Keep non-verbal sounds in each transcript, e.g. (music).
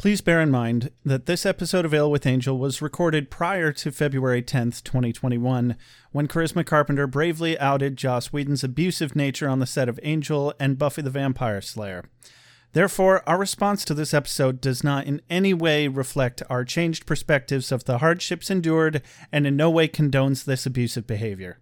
Please bear in mind that this episode of Ale with Angel was recorded prior to February 10th, 2021, when Charisma Carpenter bravely outed Joss Whedon's abusive nature on the set of Angel and Buffy the Vampire Slayer. Therefore, our response to this episode does not in any way reflect our changed perspectives of the hardships endured and in no way condones this abusive behavior.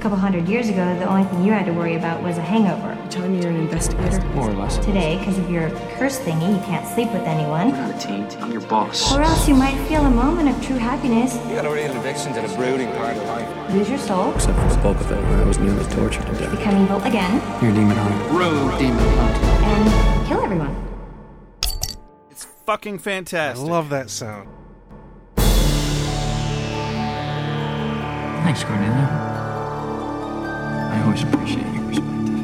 Couple hundred years ago, the only thing you had to worry about was a hangover. Telling me you're an investigator? More or less. Today, because of your curse thingy, you can't sleep with anyone. I'm not a team. I'm your boss. Or else you might feel a moment of true happiness, You got a real addiction to the brooding part of life. lose your soul, Except for the bulk of it, where I was nearly tortured to death. become evil again, You're a demon hunter. Road demon hunt. and kill everyone. It's fucking fantastic. I love that sound. Thanks, Cornelia. I always appreciate your perspective.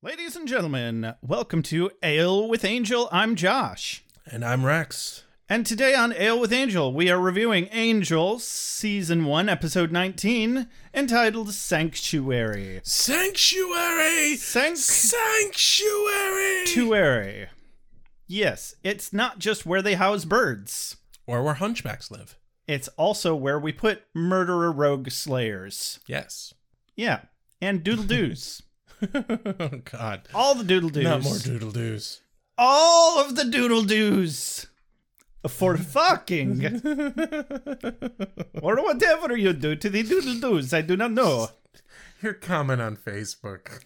Ladies and gentlemen, welcome to Ale with Angel. I'm Josh. And I'm Rex. And today on Ale with Angel, we are reviewing Angel, Season 1, Episode 19, entitled Sanctuary. Sanctuary! Sanct- Sanctuary! Sanctuary. Yes, it's not just where they house birds. Or where hunchbacks live. It's also where we put murderer rogue slayers. Yes. Yeah, and doodle doos. (laughs) oh, God. All the doodle doos. Not more doodle doos. All of the doodle doos. For (laughs) fucking. or whatever you do to the doodle doos, I do not know. (laughs) Your comment on Facebook.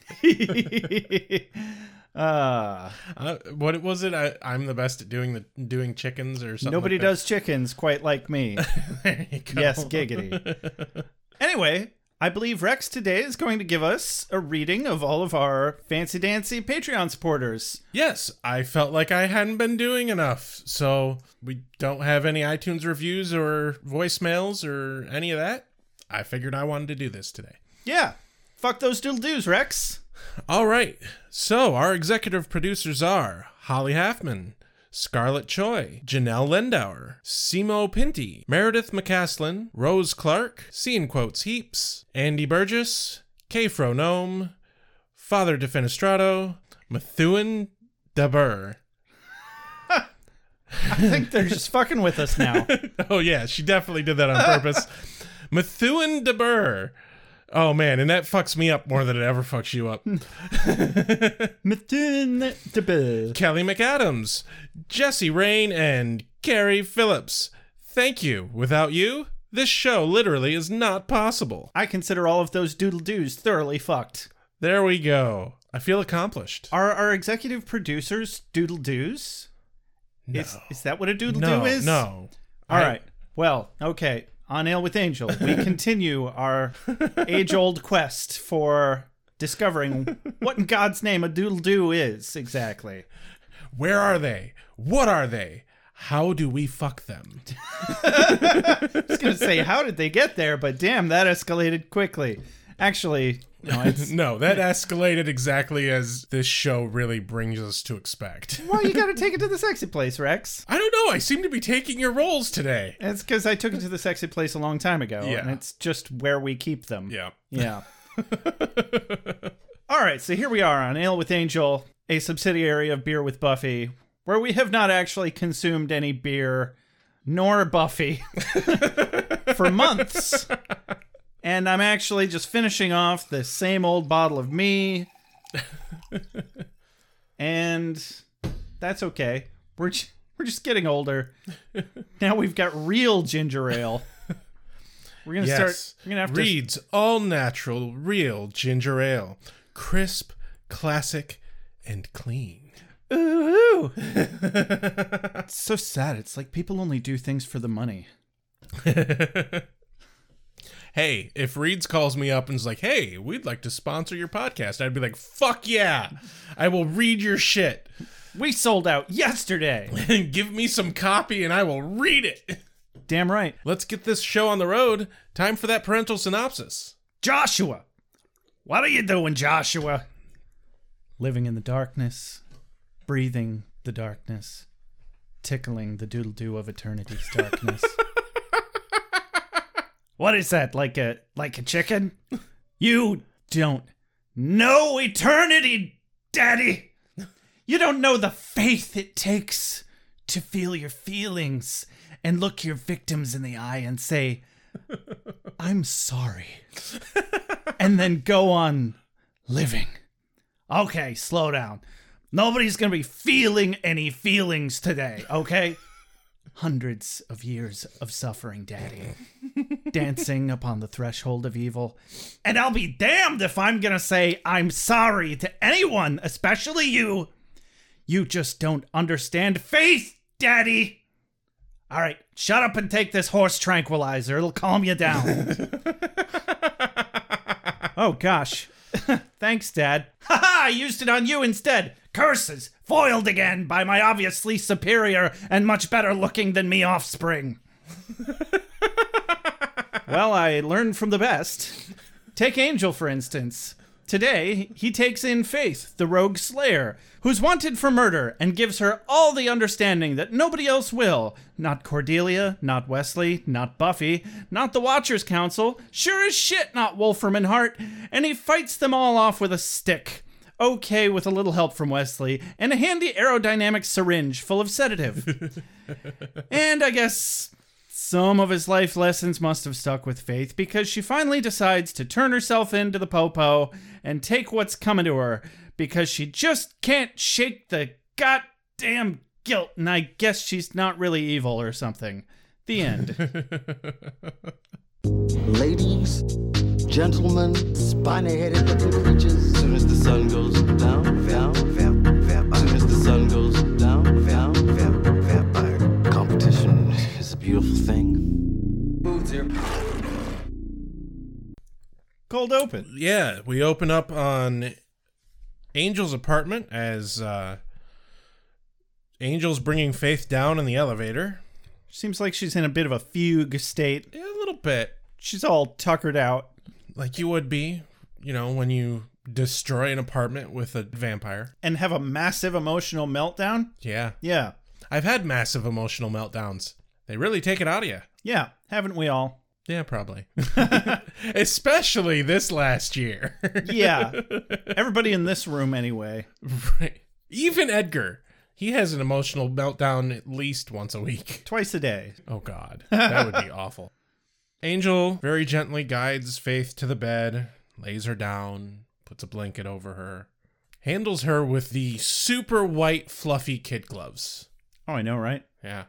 Uh, Uh, what was it? I, I'm the best at doing the doing chickens or something. nobody like does chickens quite like me. (laughs) there you go. yes, giggity. (laughs) Anyway, I believe Rex today is going to give us a reading of all of our fancy dancy Patreon supporters. Yes, I felt like I hadn't been doing enough. So we don't have any iTunes reviews or voicemails or any of that. I figured I wanted to do this today. Yeah. Fuck those doodle doos, Rex. All right. So our executive producers are Holly Halfman, Scarlett Choi, Janelle Lendauer, Simo Pinty, Meredith McCaslin, Rose Clark, Scene Quotes Heaps, Andy Burgess, K. Gnome, Father Defenestrato, Methuan Dabur. (laughs) I think they're just fucking with us now. (laughs) Oh yeah, she definitely did that on purpose. (laughs) Methuan Dabur. Oh man, and that fucks me up more than it ever fucks you up. Mithun de Bill. Kelly McAdams, Jesse Rain, and Carrie Phillips. Thank you. Without you, this show literally is not possible. I consider all of those doodle doos thoroughly fucked. There we go. I feel accomplished. Are our executive producers doodle doos? No. Is, is that what a doodle no, do is? no. All I- right. Well, okay. On Ale with Angel, we (laughs) continue our age old quest for discovering what in God's name a doodle doo is exactly. Where are they? What are they? How do we fuck them? (laughs) I was going to say, how did they get there? But damn, that escalated quickly. Actually, no. (laughs) No, that escalated exactly as this show really brings us to expect. (laughs) Well, you got to take it to the sexy place, Rex. I don't know. I seem to be taking your roles today. It's because I took it to the sexy place a long time ago, Yeah. and it's just where we keep them. Yeah. Yeah. (laughs) All right, so here we are on Ale with Angel, a subsidiary of Beer with Buffy, where we have not actually consumed any beer nor Buffy for months. And I'm actually just finishing off the same old bottle of me. and that's okay. We're j- we're just getting older. Now we've got real ginger ale. We're gonna Yes. start. We're gonna have to Reed's all natural, real ginger ale. Crisp, classic, and clean. Ooh. (laughs) it's so sad. It's like people only do things for the money. (laughs) Hey, if Reed's calls me up and is like, hey, we'd like to sponsor your podcast, I'd be like, fuck yeah. I will read your shit. We sold out yesterday. (laughs) Give me some copy and I will read it. Damn right. Let's get this show on the road. Time for that parental synopsis. Joshua. What are you doing, Joshua? Living in the darkness, breathing the darkness, tickling the doodle doo of eternity's darkness. (laughs) What is that? Like a like a chicken? You don't know eternity, Daddy. You don't know the faith it takes to feel your feelings and look your victims in the eye and say, (laughs) I'm sorry. and then go on living. Okay, slow down. Nobody's gonna be feeling any feelings today, okay? Hundreds of years of suffering, Daddy. (laughs) Dancing upon the threshold of evil. And I'll be damned if I'm gonna say I'm sorry to anyone, especially you. You just don't understand faith, Daddy. All right, shut up and take this horse tranquilizer. It'll calm you down. (laughs) oh, gosh. (laughs) Thanks, Dad. Ha ha! I used it on you instead. Curses! Foiled again by my obviously superior and much better looking than me offspring. (laughs) well, I learned from the best. Take Angel, for instance. Today, he takes in Faith, the rogue slayer, who's wanted for murder, and gives her all the understanding that nobody else will. Not Cordelia, not Wesley, not Buffy, not the Watchers Council, sure as shit not Wolfram and Hart, and he fights them all off with a stick. Okay, with a little help from Wesley, and a handy aerodynamic syringe full of sedative. (laughs) and I guess some of his life lessons must have stuck with Faith because she finally decides to turn herself into the Popo and take what's coming to her because she just can't shake the goddamn guilt, and I guess she's not really evil or something. The end. (laughs) Ladies, gentlemen, spiny headed looking creatures. Soon as the sun goes down, Cold open. Yeah, we open up on Angel's apartment as uh, Angel's bringing Faith down in the elevator. Seems like she's in a bit of a fugue state. Yeah, a little bit. She's all tuckered out. Like you would be, you know, when you destroy an apartment with a vampire. And have a massive emotional meltdown? Yeah. Yeah. I've had massive emotional meltdowns. They really take it out of you. Yeah. Haven't we all? Yeah, probably. (laughs) (laughs) Especially this last year. (laughs) Yeah. Everybody in this room, anyway. right. Even Edgar. He has an emotional meltdown at least once a week. Twice a day. Oh, God. That would be awful. Angel very gently guides Faith to the bed, lays her down, puts a blanket over her, handles her with the super white, fluffy kid gloves. Oh, I know, right? Yeah,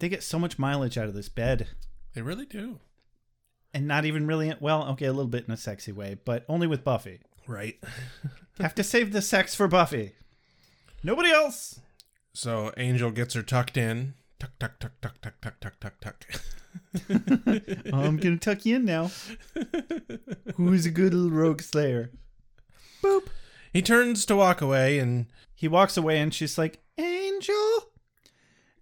They get so much mileage out of this bed. they really do. And not even really, well, okay, a little bit in a sexy way, but only with Buffy. Right. (laughs) Have to save the sex for Buffy. Nobody else. So Angel gets her tucked in. Tuck, tuck, tuck, tuck, tuck, tuck, tuck, tuck, tuck. (laughs) I'm gonna tuck you in now. Who's a good little rogue slayer? Boop. He turns to walk away, and He walks away and she's like, Angel?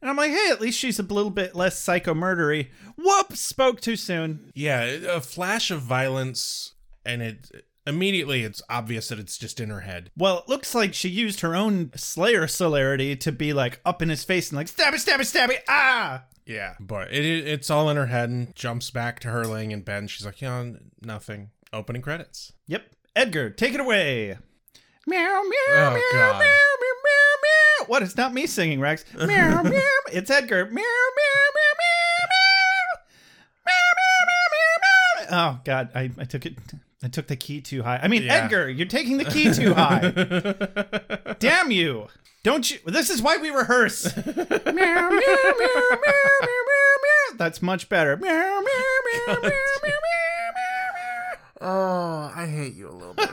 And I'm like, hey, at least she's a little bit less psycho murdery. Whoops, spoke too soon. yeah, a flash of violence, and it immediately it's obvious that it's just in her head. Well, it looks like she used her own Slayer celerity to be like up in his face and like, stab it, stab it, stab it, ah! Yeah, but it, it it's all in her head and jumps back to her laying in bed. And she's like, yeah, nothing. Opening credits. Yep. Edgar, take it away. Meow, meow, Oh, meow, God. meow, meow, meow, meow. What? It's not me singing, Rex. Meow, meow. It's Edgar. Meow, meow, meow, meow, meow. Meow, meow, meow, meow, meow. Oh God, I, I took it. I took the key too high. I mean, Yeah. Edgar, you're taking the key too high. Damn you! Don't you? This is why we rehearse. meow, meow, meow, meow, meow, meow, meow. That's much better. Meow, meow, meow, meow, meow, meow, meow. Oh, I hate you a little bit.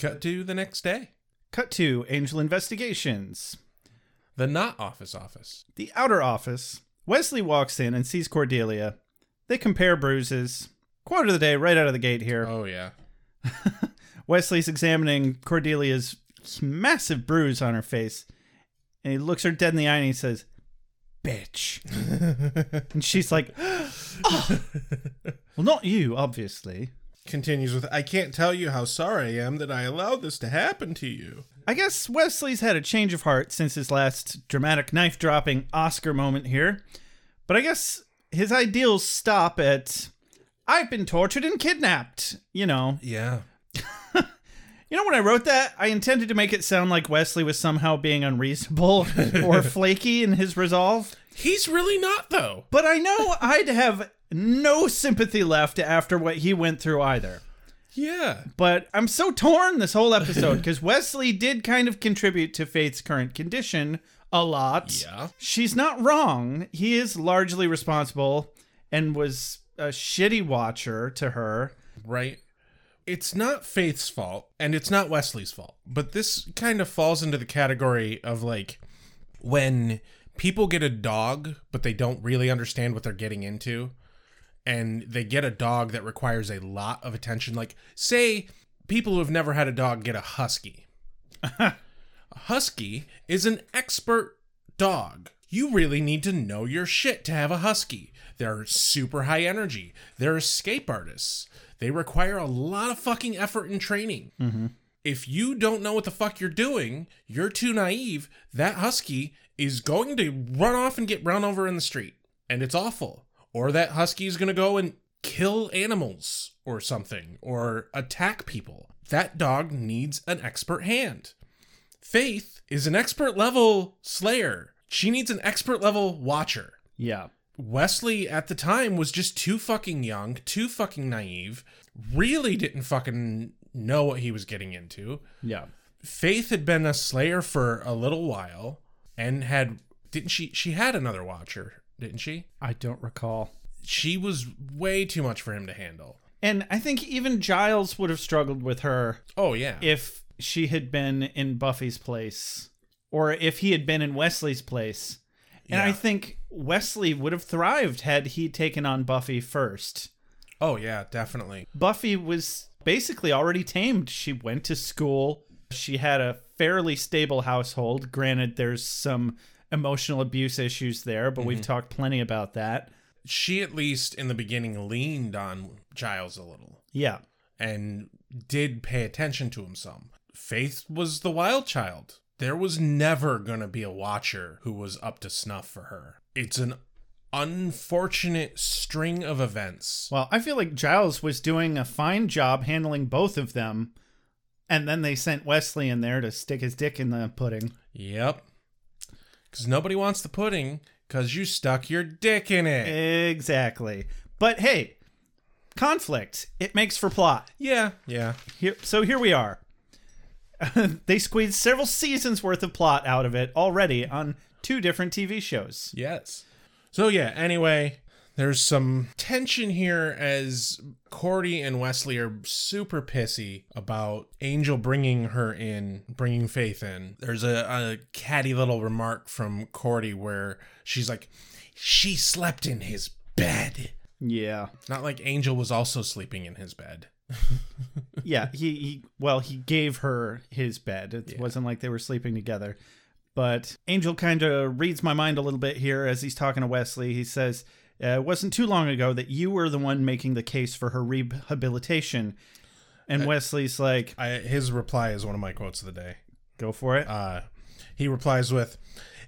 Cut to the next day. Cut to Angel Investigations. The not office office. The outer office. Wesley walks in and sees Cordelia. They compare bruises. Quote of the day right out of the gate here. Oh yeah. (laughs) Wesley's examining Cordelia's massive bruise on her face. And he looks her dead in the eye and he says, Bitch. (laughs) and she's like, (gasps) "Oh." (laughs) Well, not you, obviously. Continues with, I can't tell you how sorry I am that I allowed this to happen to you. I guess Wesley's had a change of heart since his last dramatic knife dropping Oscar moment here. But I guess his ideals stop at I've been tortured and kidnapped. You know. Yeah. (laughs) You know when I wrote that, I intended to make it sound like Wesley was somehow being unreasonable (laughs) or flaky in his resolve. He's really not, though. But I know (laughs) I'd have no sympathy left after what he went through either. Yeah. But I'm so torn this whole episode because (laughs) Wesley did kind of contribute to Faith's current condition a lot. Yeah. She's not wrong. He is largely responsible and was a shitty watcher to her. Right. It's not Faith's fault, and it's not Wesley's fault. But this kind of falls into the category of like when people get a dog, but they don't really understand what they're getting into. And they get a dog that requires a lot of attention. Like, say, people who have never had a dog get a husky. (laughs) a husky is an expert dog. You really need to know your shit to have a husky. They're super high energy. They're escape artists. They require a lot of fucking effort and training. Mm-hmm. If you don't know what the fuck you're doing, you're too naive. That husky is going to run off and get run over in the street, and it's awful. Or that husky is going to go and kill animals or something, or attack people. That dog needs an expert hand. Faith is an expert level slayer. She needs an expert level watcher. Yeah. Wesley at the time was just too fucking young, too fucking naive, really didn't fucking know what he was getting into. Yeah. Faith had been a slayer for a little while and had didn't she she had another watcher, didn't she? I don't recall. She was way too much for him to handle. And I think even Giles would have struggled with her Oh yeah. if she had been in Buffy's place or if he had been in Wesley's place. And I think Wesley would have thrived had he taken on Buffy first. oh yeah, definitely. Buffy was basically already tamed. She went to school. She had a fairly stable household. Granted, there's some emotional abuse issues there, but we've mm-hmm. talked plenty about that. She at least in the beginning leaned on Giles a little Yeah. and did pay attention to him some. Faith was the wild child. There was never going to be a watcher who was up to snuff for her. It's an unfortunate string of events. Well, I feel like Giles was doing a fine job handling both of them. And then they sent Wesley in there to stick his dick in the pudding. Yep. Because nobody wants the pudding because you stuck your dick in it. Exactly. But hey, conflict. It makes for plot. Yeah, yeah. Here, so here we are. (laughs) they squeezed several seasons worth of plot out of it already on two different TV shows. Yes. So yeah, anyway, there's some tension here as Cordy and Wesley are super pissy about Angel bringing her in, bringing Faith in. There's a, a catty little remark from Cordy where she's like, she slept in his bed. Yeah. Not like Angel was also sleeping in his bed. (laughs) Yeah, he, he well, he gave her his bed. It wasn't like they were sleeping together. But Angel kind of reads my mind a little bit here as he's talking to Wesley. He says, uh, It wasn't too long ago that you were the one making the case for her rehabilitation. And Wesley's like, I, his reply is one of my quotes of the day. Go for it. Uh, he replies with,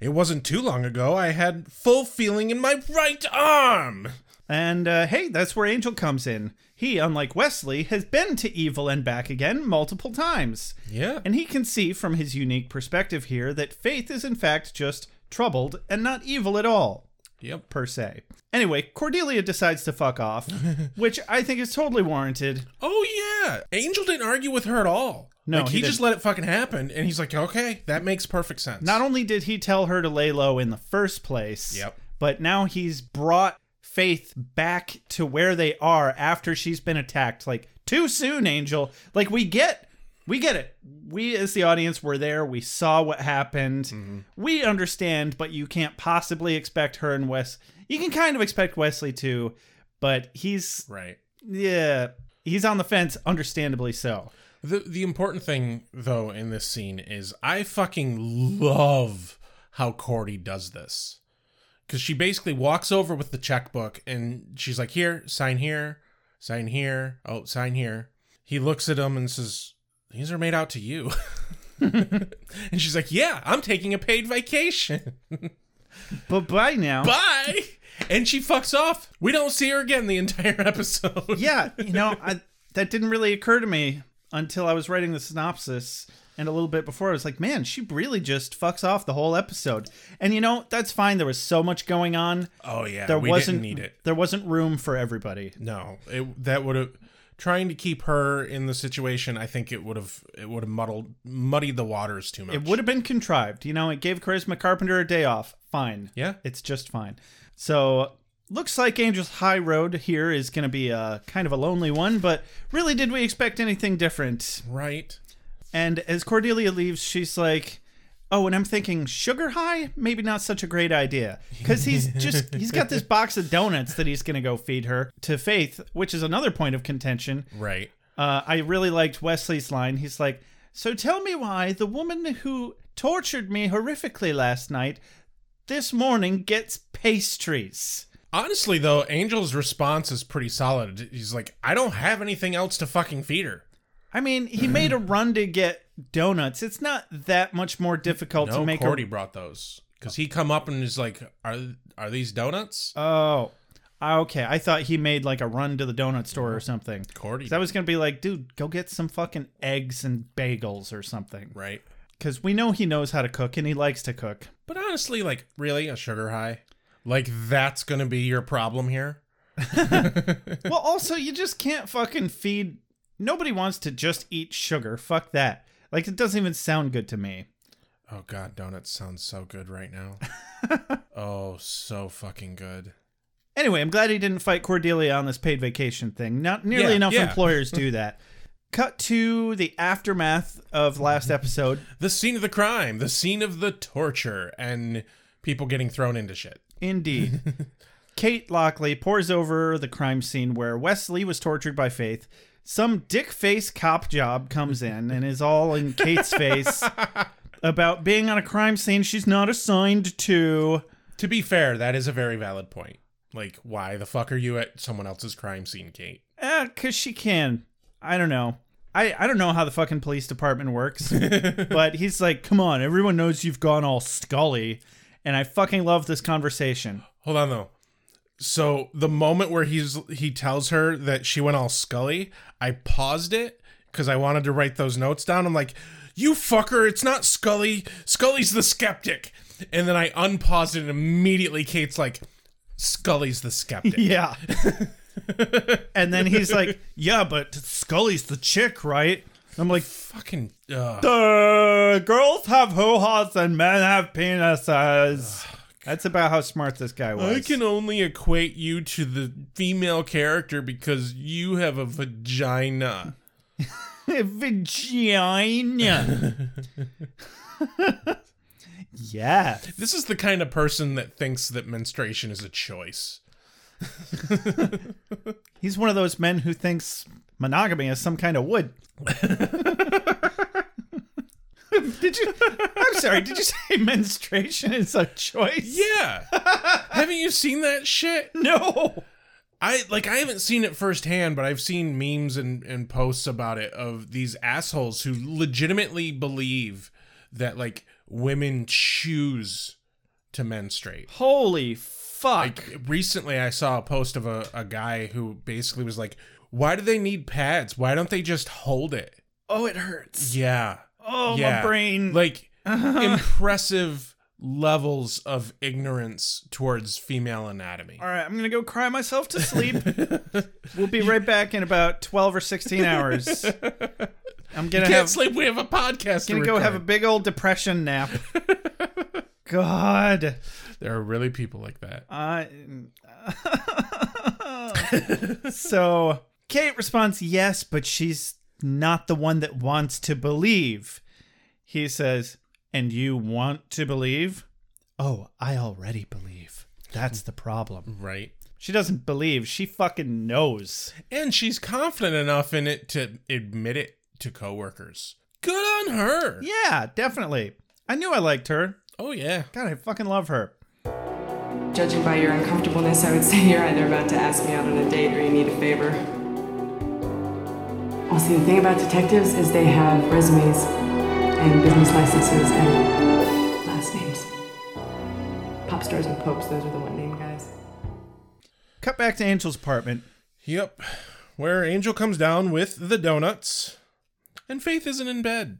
It wasn't too long ago I had full feeling in my right arm. And uh, hey, that's where Angel comes in. He, unlike Wesley, has been to evil and back again multiple times. Yeah. And he can see from his unique perspective here that Faith is in fact just troubled and not evil at all, Yep. per se. Anyway, Cordelia decides to fuck off, (laughs) which I think is totally warranted. Oh yeah, Angel didn't argue with her at all. No, like, he he, just let it fucking happen, and he's like, okay, that makes perfect sense. Not only did he tell her to lay low in the first place, Yep. but now he's brought Faith back to where they are after she's been attacked. Like, too soon, Angel. Like, we get. We get it. We, as the audience, were there. We saw what happened. Mm-hmm. We understand, but you can't possibly expect her and Wes. You can kind of expect Wesley to, but he's, right. yeah, he's on the fence, understandably so. The the important thing though in this scene is I fucking love how Cordy does this. Cuz she basically walks over with the checkbook and she's like, "Here, sign here, sign here. Oh, sign here." He looks at him and says, "These are made out to you." (laughs) and she's like, "Yeah, I'm taking a paid vacation. (laughs) But bye now. Bye." And she fucks off. We don't see her again the entire (laughs) episode. yeah, you know, I, that didn't really occur to me until I was writing the synopsis and a little bit before. I was like, man, she really just fucks off the whole episode. And you know, that's fine. There was so much going on. Oh yeah, there wasn't didn't need it. There wasn't room for everybody. No, it that would have trying to keep her in the situation. I think it would have it would have muddled muddied the waters too much. It would have been contrived. You know, it gave Charisma Carpenter a day off. Fine. Yeah. It's just fine. So looks like Angel's High Road here is going to be a kind of a lonely one, but really, did we expect anything different? right. And as Cordelia leaves, she's like, "Oh, and I'm thinking sugar high, maybe not such a great idea, because he's just (laughs) he's got this box of donuts that he's going to go feed her to Faith, which is another point of contention. Right. Uh, I really liked Wesley's line. He's like, "So tell me why the woman who tortured me horrifically last night, this morning gets pastries." Honestly, though, Angel's response is pretty solid. He's like, I don't have anything else to fucking feed her. I mean, he made a run to get donuts. It's not that much more difficult No, to make Cordy a. brought those because he come up and is like, "Are are these donuts?" Oh, ah, okay. I thought he made like a run to the donut store or something. Cordy, that was gonna be like, dude, go get some fucking eggs and bagels or something. right? Because we know he knows how to cook and he likes to cook. But honestly, like, really, a sugar high? Like, that's gonna be your problem here? (laughs) well, also, you just can't fucking feed. Nobody wants to just eat sugar. Fuck that. Like, it doesn't even sound good to me. Oh god, donuts sound so good right now. (laughs) oh, so fucking good. Anyway, I'm glad he didn't fight Cordelia on this paid vacation thing. Not nearly Yeah, enough yeah. employers (laughs) do that. Cut to the aftermath of last episode. (laughs) The scene of the crime, the scene of the torture, and people getting thrown into shit. Indeed. Kate Lockley pours over the crime scene where Wesley was tortured by Faith. Some dick face cop job comes in and is all in Kate's face (laughs) about being on a crime scene she's not assigned to. To be fair, that is a very valid point. Like, why the fuck are you at someone else's crime scene, Kate? Eh, cause she can. I don't know. I, I don't know how the fucking police department works. (laughs) but he's like, come on, everyone knows you've gone all Scully. And I fucking love this conversation. Hold on though. So the moment where he's he tells her that she went all Scully, I paused it because I wanted to write those notes down. I'm like, "You fucker! It's not Scully. Scully's the skeptic." And then I unpaused it, and immediately Kate's like, "Scully's the skeptic." (laughs) Yeah. (laughs) and then he's like, yeah, but Scully's the chick, right? I'm like, Fucking. Uh, the girls have hoo-has and men have penises. That's about how smart this guy was. I can only equate you to the female character because you have a vagina. (laughs) Vagina. (laughs) yeah. This is the kind of person that thinks that menstruation is a choice. (laughs) He's one of those men who thinks monogamy is some kind of wood. (laughs) did you? I'm sorry. Did you say menstruation is a choice? Yeah. Haven't you seen that shit? (laughs) No. I like I haven't seen it firsthand, but I've seen memes and, and posts about it of these assholes who legitimately believe that like women choose to menstruate. Holy fuck. Like recently I saw a post of a, a guy who basically was like, Why do they need pads? Why don't they just hold it? oh, it hurts. Yeah. Oh, yeah. my brain. Like (laughs) impressive levels of ignorance towards female anatomy. All right, I'm gonna go cry myself to sleep. (laughs) we'll be right back in about 12 or 16 hours. (laughs) I'm gonna Can't have sleep. We have a podcast. to gonna go have a big old depression nap. God. There are really people like that. I so Kate responds yes, but she's not the one that wants to believe. He says, "And you want to believe?" Oh, I already believe. That's the problem. Right. She doesn't believe. She fucking knows. And she's confident enough in it to admit it to coworkers. Good on her. Yeah, definitely. I knew I liked her. Oh yeah. God, I fucking love her. Judging by your uncomfortableness, I would say you're either about to ask me out on a date or you need a favor. Well, see, the thing about detectives is they have resumes. and business licenses and last names. Pop stars and popes, those are the one name guys. Cut back to Angel's apartment. Yep. Where Angel comes down with the donuts, and Faith isn't in bed.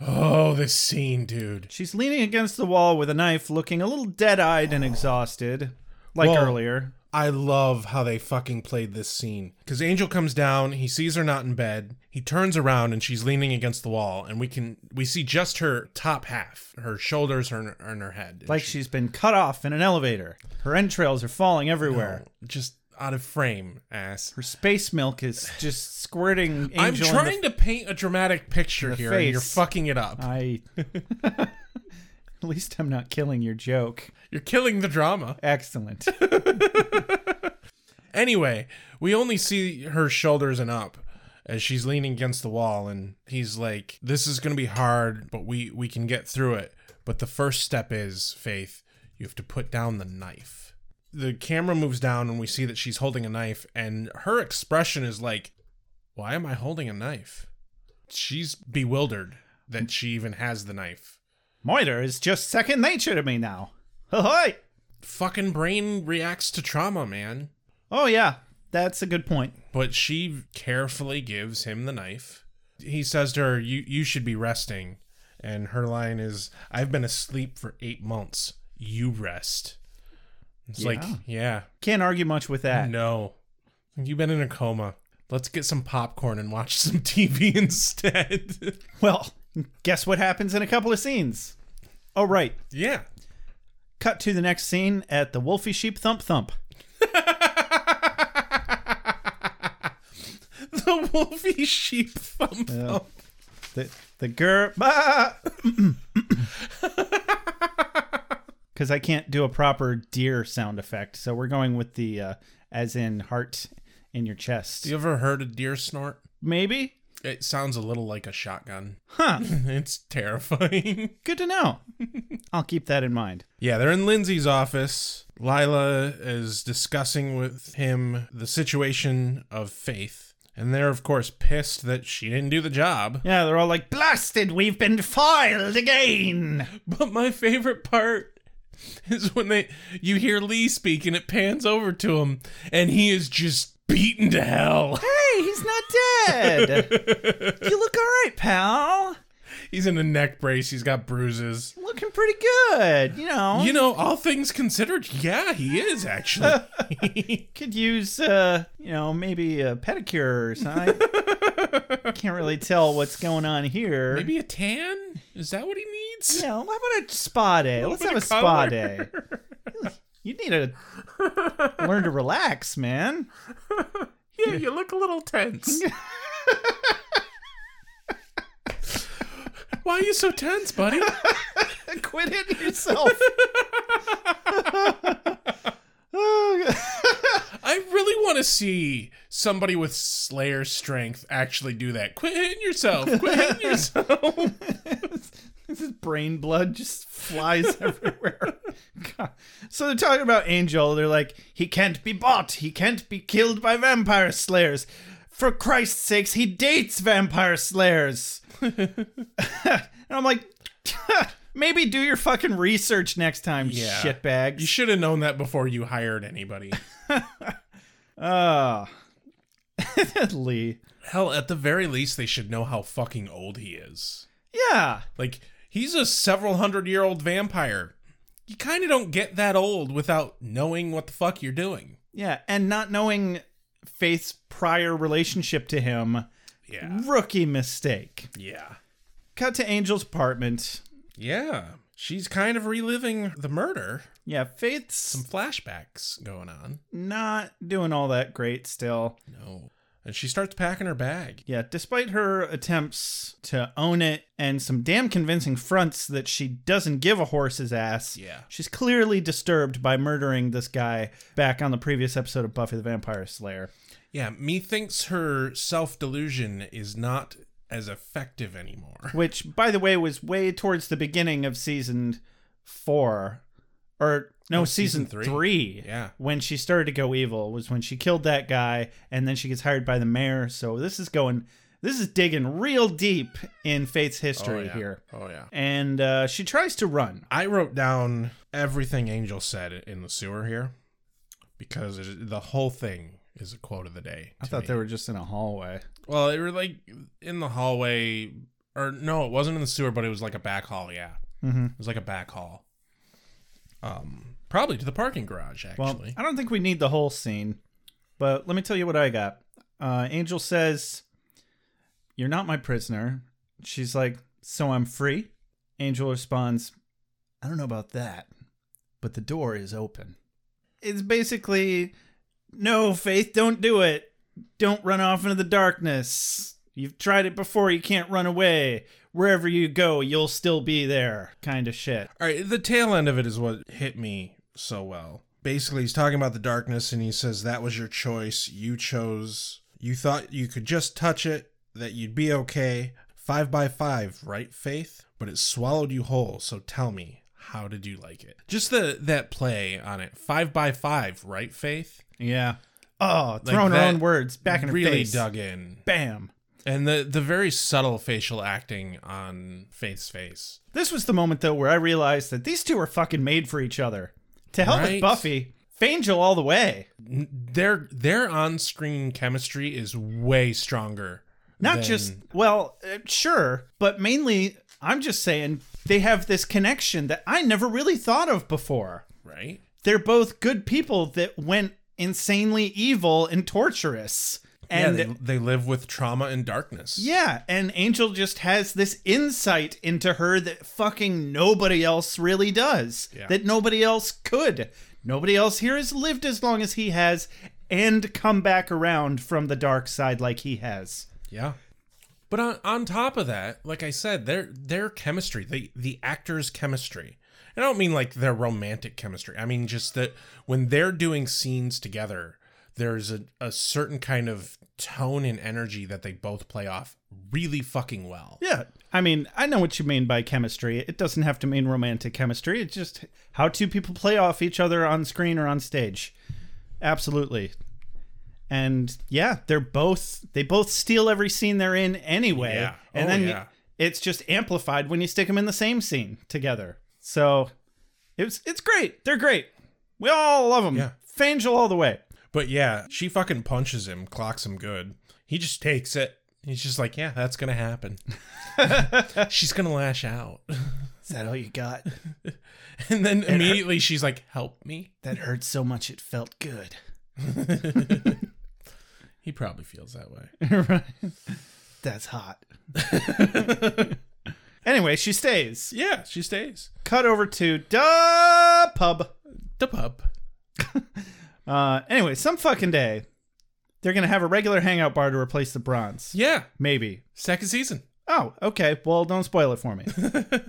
Oh, this scene, dude. She's leaning against the wall with a knife, looking a little dead eyed and exhausted, like Well, earlier. I love how they fucking played this scene. Because Angel comes down, he sees her not in bed, he turns around and she's leaning against the wall, and we can we see just her top half, her shoulders, her and her head. Like she's been cut off in an elevator. Her entrails are falling everywhere. just out of frame, ass. Her space milk is just squirting Angel I'm in the trying to paint a dramatic picture here, and you're fucking it up. I. (laughs) (laughs) At least I'm not killing your joke. You're killing the drama. Excellent. (laughs) Anyway, we only see her shoulders and up as she's leaning against the wall and he's like, "This is going to be hard, but we we can get through it. But the first step is, Faith, you have to put down the knife." The camera moves down and we see that she's holding a knife and her expression is like, "Why am I holding a knife?" She's bewildered that she even has the knife. Moiter is just second nature to me now. Ahoy! Fucking brain reacts to trauma, man. Oh, yeah. That's a good point. but she carefully gives him the knife. He says to her, "You you should be resting," and her line is, "I've been asleep for eight months. You rest." It's like, Yeah. yeah, Can't argue much with that. no, you've been in a coma. Let's get some popcorn and watch some (laughs) TV instead. Well, guess what happens in a couple of scenes? Oh, right. yeah, Cut to the next scene at the Wolfie Sheep Thump Thump. (laughs) the wolfy sheep thump thump. The the girl. (laughs) Because I can't do a proper deer sound effect, so we're going with the uh, as in heart in your chest. You ever heard a deer snort? Maybe. It sounds a little like a shotgun. Huh. (laughs) it's terrifying. (laughs) Good to know. I'll keep that in mind. Yeah, they're in Lindsey's office. Lilah is discussing with him the situation of Faith. And they're, of course, pissed that she didn't do the job. Yeah, they're all like, "Blasted! We've been foiled again." But my favorite part is when they you hear Lee speak and it pans over to him and he is just beaten to hell. Hey, he's not dead. (laughs) you look all right, pal. He's in a neck brace, he's got bruises. Looking pretty good. You know, You know, all things considered, yeah, he is actually. (laughs) could use, uh, you know, maybe a pedicure or something. (laughs) Can't really tell what's going on here. Maybe a tan? Is that what he needs? Yeah, how about a spa day? little Let's have a of spa day. You need to learn to relax, man. (laughs) Yeah, you look a little tense. (laughs) Why are you so tense, buddy? (laughs) Quit hitting yourself. I really want to see somebody with Slayer strength actually do that. Quit hitting yourself. Quit hitting yourself. (laughs) His brain blood just flies (laughs) everywhere. God. So they're talking about Angel. They're like, he can't be bought. He can't be killed by vampire slayers. For Christ's sakes, he dates vampire slayers. (laughs) and I'm like, maybe do your fucking research next time, Yeah. shitbags. You should have known that before you hired anybody. Ah. Lee. Hell, at the very least, they should know how fucking old he is. Yeah. Like, he's a several hundred year old vampire. You kind of don't get that old without knowing what the fuck you're doing. Yeah. And not knowing Faith's prior relationship to him, Yeah. rookie mistake. Yeah. Cut to Angel's apartment. Yeah. She's kind of reliving the murder. Yeah, Faith's Some flashbacks going on. not doing all that great still. No. And she starts packing her bag. Yeah, despite her attempts to own it and some damn convincing fronts that she doesn't give a horse's ass, Yeah. she's clearly disturbed by murdering this guy back on the previous episode of Buffy the Vampire Slayer. Yeah, methinks her self delusion is not as effective anymore. Which, by the way, was way towards the beginning of season four. Or, no, Oh, season, season three. three. Yeah. When she started to go evil was when she killed that guy and then she gets hired by the mayor. So this is going This is digging real deep in Faith's history yeah. here. Oh yeah. And uh, she tries to run. I wrote down everything Angel said in the sewer here because it, the whole thing is a quote of the day. I thought me. they were just in a hallway. Well, they were like in the hallway, or no, it wasn't in the sewer, but it was like a back hall. Yeah, Mm-hmm. it was like a back hall. Um, probably to the parking garage. Well, Actually, I don't think we need the whole scene, but let me tell you what I got. Uh, Angel says, You're not my prisoner. She's like, So I'm free? Angel responds, I don't know about that, but the door is open. It's basically, No, Faith, don't do it. Don't run off into the darkness. You've tried it before, you can't run away. Wherever you go, you'll still be there, kind of shit. all right. The tail end of it is what hit me so well. Basically, he's talking about the darkness, and he says that was your choice. You chose. You thought you could just touch it, that you'd be okay. Five by five, right, Faith? But it swallowed you whole. So tell me, how did you like it? Just the that play on it. Five by five, right, Faith? Yeah. Oh, Like throwing her own words back in her really face. dug in. Bam. And the the very subtle facial acting on Faith's face. This was the moment though where I realized that these two are fucking made for each other. To hell with Buffy, Fangel all the way. Their their on screen chemistry is way stronger. Not than- just well, uh, sure, but mainly I'm just saying they have this connection that I never really thought of before. right. They're both good people that went insanely evil and torturous. And yeah, they, they live with trauma and darkness. Yeah, and Angel just has this insight into her that fucking nobody else really does. Yeah. That nobody else could. Nobody else here has lived as long as he has and come back around from the dark side like he has. Yeah. But on, on top of that, like I said, their their chemistry, the the actors' chemistry. And I don't mean like their romantic chemistry. I mean just that when they're doing scenes together, there's a, a certain kind of tone and energy that they both play off really fucking well. Yeah. I mean, I know what you mean by chemistry. It doesn't have to mean romantic chemistry. It's just how two people play off each other on screen or on stage. Absolutely. And yeah, they're both they both steal every scene they're in anyway. Yeah. And Oh, then yeah. it's just amplified when you stick them in the same scene together. So it's it's great. They're great. We all love them. Yeah. Fangel all the way. But yeah, she fucking punches him, clocks him good. He just takes it. He's just like, yeah, that's gonna happen. (laughs) She's gonna lash out. Is that all you got? (laughs) And then immediately she's like, help me. that hurt so much it felt good. (laughs) He probably feels that way. right. That's hot. anyway, she stays. Yeah, she stays. Cut over to duh pub. The pub. Uh, anyway, some fucking day, they're gonna have a regular hangout bar to replace the bronze. Yeah, Maybe. second season. Oh, okay. Well, don't spoil it for me.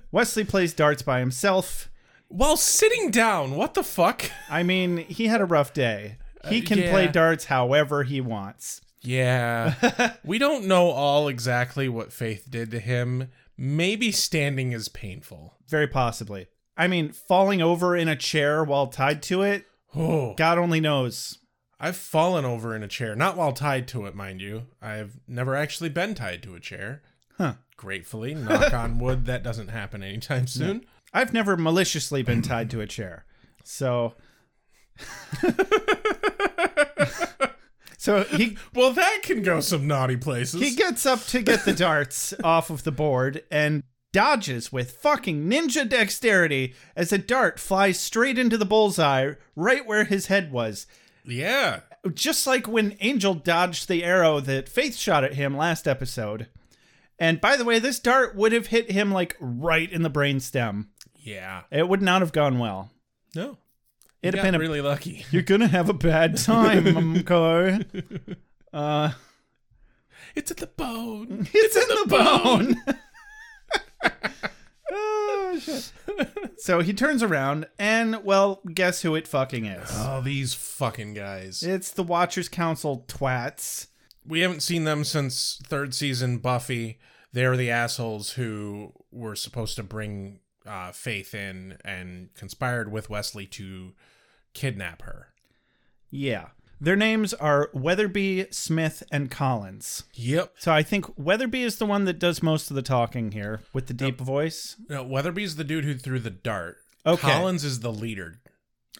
(laughs) Wesley plays darts by himself. While sitting down, what the fuck? I mean, he had a rough day. He Uh, can yeah. play darts however he wants. Yeah. (laughs) we don't know all exactly what Faith did to him. Maybe standing is painful. Very possibly. I mean, falling over in a chair while tied to it, Oh, God only knows. I've fallen over in a chair, not while tied to it, mind you. I've never actually been tied to a chair. Huh. Gratefully, knock on wood, that doesn't happen anytime soon. I've never maliciously been tied to a chair. So (laughs) So he Well, that can go some naughty places. he gets up to get the darts (laughs) off of the board and dodges with fucking ninja dexterity as a dart flies straight into the bullseye right where his head was. yeah. Just like when Angel dodged the arrow that Faith shot at him last episode. And by the way, this dart would have hit him like right in the brainstem. Yeah. It would not have gone well. No. It'd have been a really lucky. (laughs) You're gonna have a bad time, (laughs) Mumko. Uh, It's in the bone. it's in the bone. (laughs) oh shit! So he turns around, and well, guess who it fucking is? Oh, these fucking guys. It's the Watchers Council twats. we haven't seen them since third season Buffy. They're the assholes who were supposed to bring uh, Faith in and conspired with Wesley to kidnap her. Yeah. Their names are Weatherby, Smith, and Collins. Yep. So I think Weatherby is the one that does most of the talking here with the deep voice. No, Weatherby's the dude who threw the dart. Okay. Collins is the leader.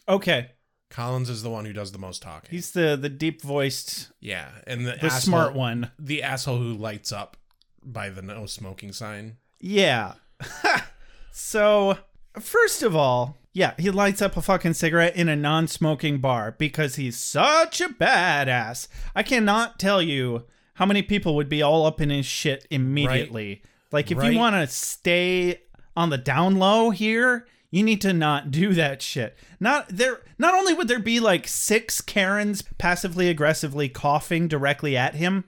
Okay. Collins is the one who does the most talking. He's the the deep voiced, yeah, and the, the asshole- smart one. the asshole who lights up by the no smoking sign. Yeah. (laughs) so, first of all, yeah, he lights up a fucking cigarette in a non smoking bar because he's such a badass. I cannot tell you how many people would be all up in his shit immediately. Like, if Right. you want to stay on the down low here, you need to not do that shit. Not there. Not only would there be like six Karens passively aggressively coughing directly at him,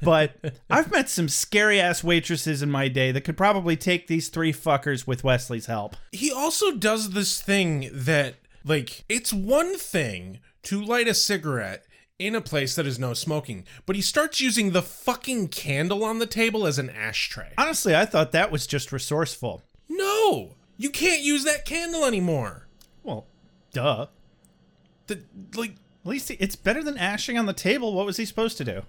but (laughs) I've met some scary ass waitresses in my day that could probably take these three fuckers with Wesley's help. He also does this thing that, like, it's one thing to light a cigarette in a place that is no smoking, but he starts using the fucking candle on the table as an ashtray. Honestly, I thought that was just resourceful. No, you can't use that candle anymore. Well, duh. The like, At least it's better than ashing on the table. What was he supposed to do?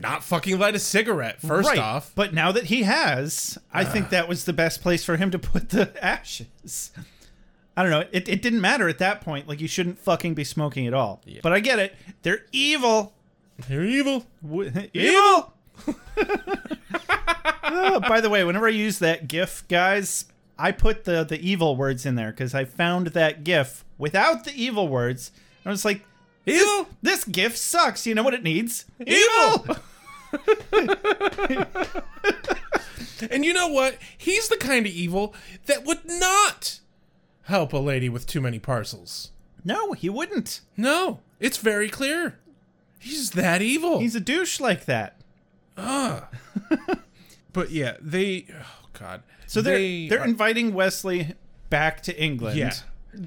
not fucking light a cigarette. First Right, off, But now that he has, I think that was the best place for him to put the (laughs) ashes. I don't know. It, it didn't matter at that point. Like, you shouldn't fucking be smoking at all. But I get it. They're evil. They're evil. W- (laughs) evil. (laughs) Oh, by the way, whenever I use that GIF, guys, I put the the evil words in there because I found that GIF without the evil words. I was like, Evil. this GIF sucks. You know what it needs? Evil. (laughs) And you know what? He's the kind of evil that would not help a lady with too many parcels. no, he wouldn't. No, it's very clear. He's that evil. He's a douche like that. Ah. (laughs) but yeah, they. Oh God. So they're they they're are- inviting Wesley back to England. Yeah.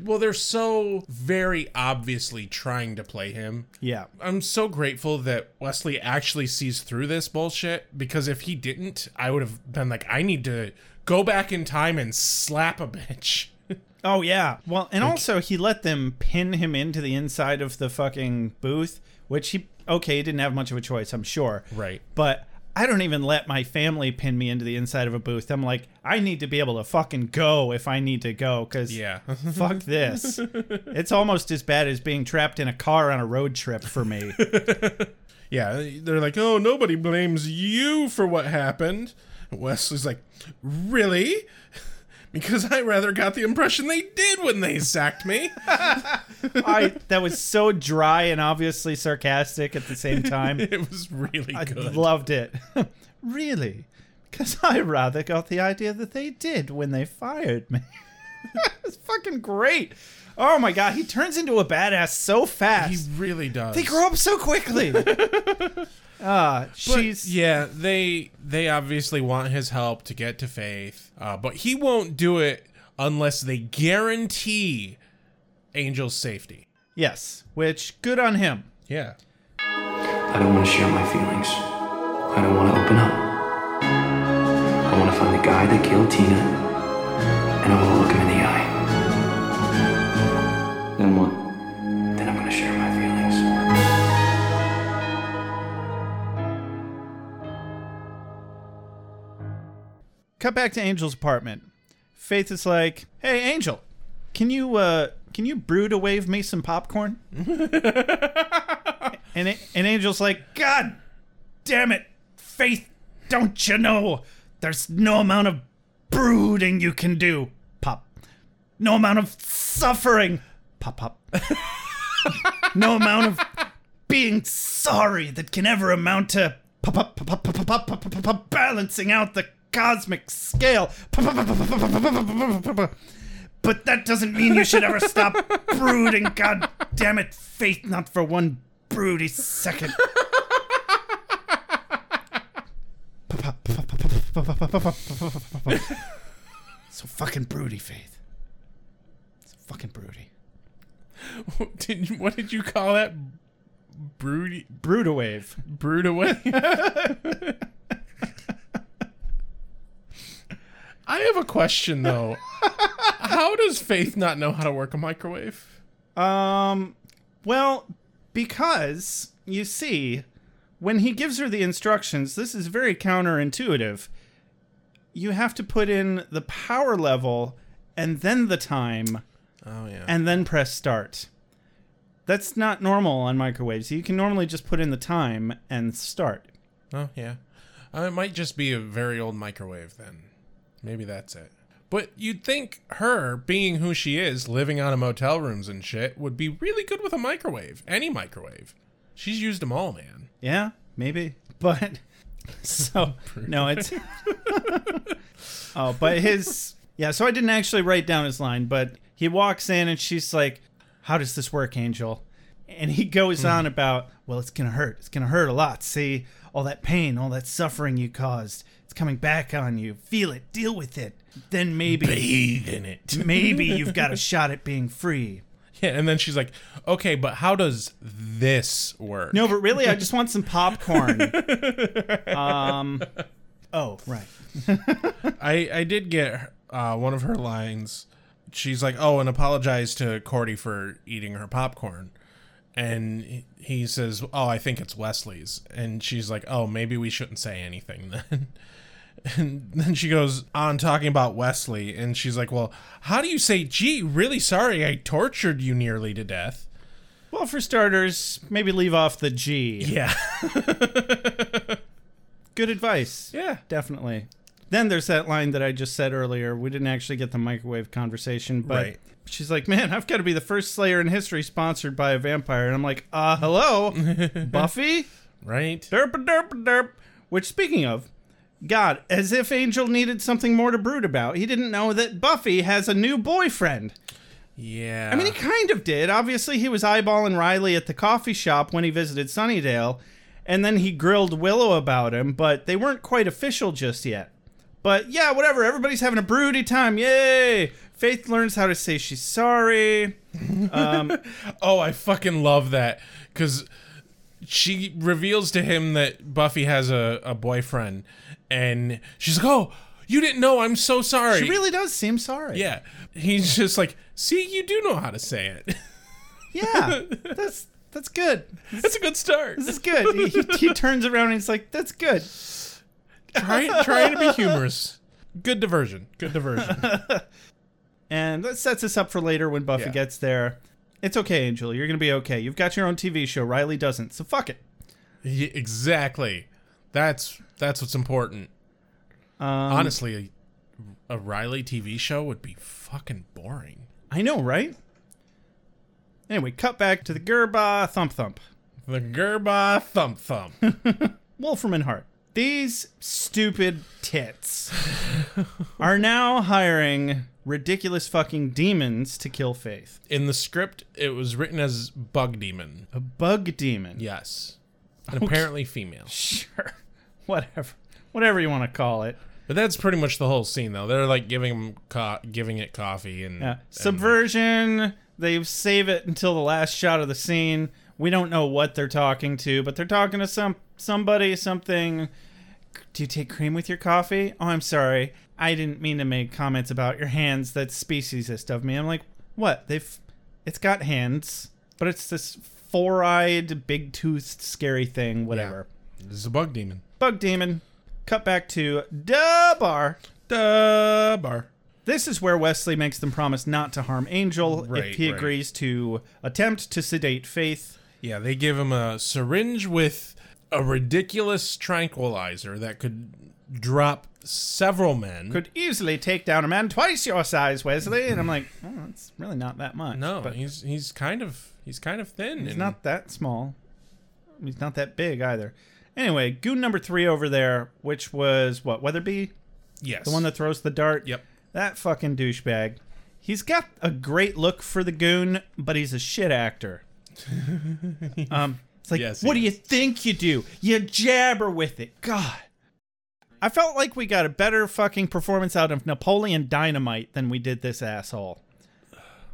Well, they're so very obviously trying to play him. Yeah. I'm so grateful that Wesley actually sees through this bullshit because if he didn't, I would have been like, I need to go back in time and slap a bitch. (laughs) Oh yeah. Well, and also he let them pin him into the inside of the fucking booth, which he okay, he didn't have much of a choice, I'm sure. Right. But I don't even let my family pin me into the inside of a booth. I'm like, I need to be able to fucking go if I need to go cuz Yeah. (laughs) fuck this. (laughs) It's almost as bad as being trapped in a car on a road trip for me. (laughs) yeah. They're like, oh, nobody blames you for what happened. Wesley's like, really? Because I rather got the impression they did when they sacked me. (laughs) I that was so dry and obviously sarcastic at the same time. (laughs) it was really I good. loved it. (laughs) really? Because I rather got the idea that they did when they fired me. it's fucking great. Oh my god, he turns into a badass so fast. he really does. they grow up so quickly. Ah, But, she's yeah, they they obviously want his help to get to Faith, uh, but he won't do it unless they guarantee Angel's safety. yes, which good on him. Yeah, I don't want to share my feelings. I don't want to open up. I want to find the guy that killed Tina, and I want to look him in the eye. Then what? cut back to Angel's apartment. Faith is like, "Hey, Angel, can you uh, can you brew to wave me some popcorn?" (laughs) and and Angel's like, "God damn it, Faith, don't you know there's no amount of brooding you can do, pop. No amount of suffering, pop pop. (laughs) no amount of being sorry that can ever amount to pop pop pop pop pop pop pop balancing out the cosmic scale. But that doesn't mean you should ever stop brooding. God damn it, faith not for one broody second. so fucking broody, Faith. So fucking broody. Did you, what did you call that? Broody. Broodawave. Broodawave. (laughs) I have a question though. (laughs) How does Faith not know how to work a microwave? Um, well, because you see, when he gives her the instructions, this is very counterintuitive. You have to put in the power level and then the time Oh yeah. and then press start. That's not normal on microwaves. You can normally just put in the time and start. oh yeah. Uh, it might just be a very old microwave then. Maybe that's it. But you'd think her, being who she is, living out of motel rooms and shit, would be really good with a microwave. Any microwave. She's used them all, man. Yeah, maybe. But (laughs) so no, it's (laughs) (laughs) Oh, but his yeah, so I didn't actually write down his line, but he walks in and she's like, "How does this work, Angel?" And he goes hmm. on about, "Well, it's going to hurt. It's going to hurt a lot. See, all that pain, all that suffering you caused, it's coming back on you. Feel it, deal with it. Then maybe Bathe in it. (laughs) maybe you've got a shot at being free." Yeah, and then she's like, okay, but how does this work? No, but really, I just want some popcorn. (laughs) um, oh, right. (laughs) I I did get uh, one of her lines. She's like, "Oh, and apologize to Cordy for eating her popcorn," and he- he says, "Oh, I think it's Wesley's," and she's like, "Oh, maybe we shouldn't say anything then." (laughs) And then she goes on talking about Wesley, and she's like, "Well, how do you say, gee, really sorry I tortured you nearly to death?" Well, for starters, maybe leave off the G. Yeah, (laughs) Good advice. yeah, Definitely. Then there's that line that I just said earlier. We didn't actually get the microwave conversation, but Right. she's like, "Man, I've got to be the first Slayer in history sponsored by a vampire." And I'm like, "Uh, hello, (laughs) Buffy." right. Derp derp derp. Which, speaking of, God, as if Angel needed something more to brood about. He didn't know that Buffy has a new boyfriend. Yeah, I mean, he kind of did. Obviously, he was eyeballing Riley at the coffee shop when he visited Sunnydale, and then he grilled Willow about him, but they weren't quite official just yet. But yeah, whatever. Everybody's having a broody time. Yay! Faith learns how to say she's sorry. (laughs) Um, oh, I fucking love that because she reveals to him that Buffy has a, a boyfriend, and she's like, "Oh, you didn't know? I'm so sorry." She really does seem sorry. Yeah. He's just like, "See, you do know how to say it. (laughs) Yeah. That's that's good. That's a good start." This is good. He, he, he turns around and he's like, "That's good." trying trying to be humorous. Good diversion. Good diversion. (laughs) And that sets us up for later when Buffy Yeah. gets there. It's okay, Angel. You're gonna be okay. You've got your own TV show. Riley doesn't, so fuck it. Yeah, exactly. That's that's what's important. Um, Honestly, a, a Riley TV show would be fucking boring. I know, right? Anyway, cut back to the Gerba Thump Thump. The Gerba thump thump. (laughs) Wolfram and Hart. These stupid tits (laughs) are now hiring ridiculous fucking demons to kill Faith. In the script, it was written as Bug Demon. A bug demon. Yes. And apparently female. (laughs) Sure. Whatever. Whatever you want to call it. But that's pretty much the whole scene, though. They're like giving him co- giving it coffee and, Yeah. and Subversion. They save it until the last shot of the scene. We don't know what they're talking to, but they're talking to some somebody, something. Do you take cream with your coffee? Oh, I'm sorry. I didn't mean to make comments about your hands. That's speciesist of me. I'm like, what? They've. It's got hands, but it's this four-eyed, big-toothed, scary thing. Whatever. This is a bug demon. Bug demon. Cut back to da bar. Duh, bar. This is where Wesley makes them promise not to harm Angel Right, if he right. agrees to attempt to sedate Faith. Yeah, they give him a syringe with a ridiculous tranquilizer that could drop several men. Could easily take down a man twice your size, Wesley. And I'm like, oh, it's really not that much. no, but he's he's kind of he's kind of thin. he's not that small. He's not that big either. Anyway, goon number three over there, which was what Weatherby, yes, the one that throws the dart. Yep. That fucking douchebag. He's got a great look for the goon, but he's a shit actor. (laughs) um, it's like, Yes, what do you think you do? You jabber with it. God. I felt like we got a better fucking performance out of Napoleon Dynamite than we did this asshole.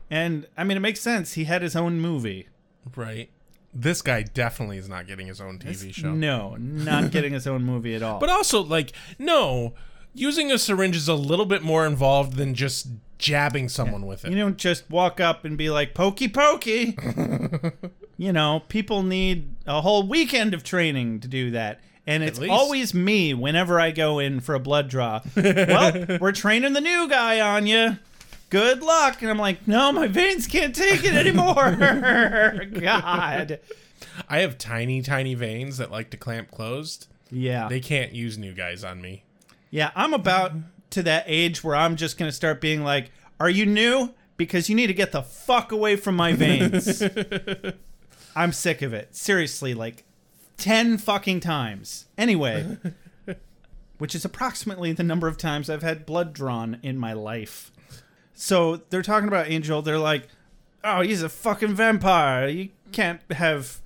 And I mean, it makes sense. He had his own movie. right. This guy definitely is not getting his own TV show. No, not getting his own movie at all. But also, like, no, using a syringe is a little bit more involved than just jabbing someone with it. you don't just walk up and be like, pokey pokey. (laughs) you know, people need a whole weekend of training to do that. And it's least. always me whenever I go in for a blood draw. (laughs) well, we're training the new guy on you. Good luck. And I'm like, no, my veins can't take it anymore. (laughs) God. I have tiny, tiny veins that like to clamp closed. Yeah. They can't use new guys on me. Yeah, I'm about to that age where I'm just going to start being like, are you new? Because you need to get the fuck away from my veins. (laughs) I'm sick of it. Seriously, like 10 fucking times. Anyway, (laughs) which is approximately the number of times I've had blood drawn in my life. So they're talking about Angel. They're like, oh, he's a fucking vampire. You can't have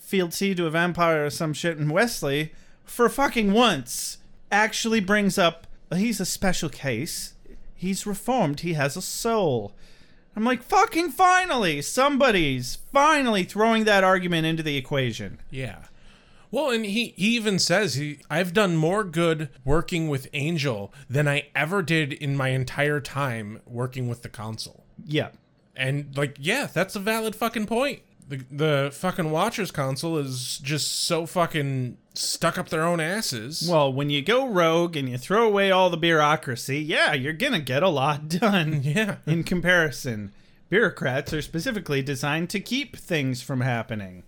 C to a vampire or some shit. And Wesley, for fucking once, actually brings up he's a special case. He's reformed. He has a soul. I'm like, fucking finally, somebody's finally throwing that argument into the equation. Yeah. Well, and he, he even says he I've done more good working with Angel than I ever did in my entire time working with the council. Yeah. And like, yeah, that's a valid fucking point. The the fucking Watchers Council is just so fucking stuck up their own asses. Well, when you go rogue and you throw away all the bureaucracy, yeah, you're gonna get a lot (laughs) done. (laughs) Yeah. In comparison, bureaucrats are specifically designed to keep things from happening.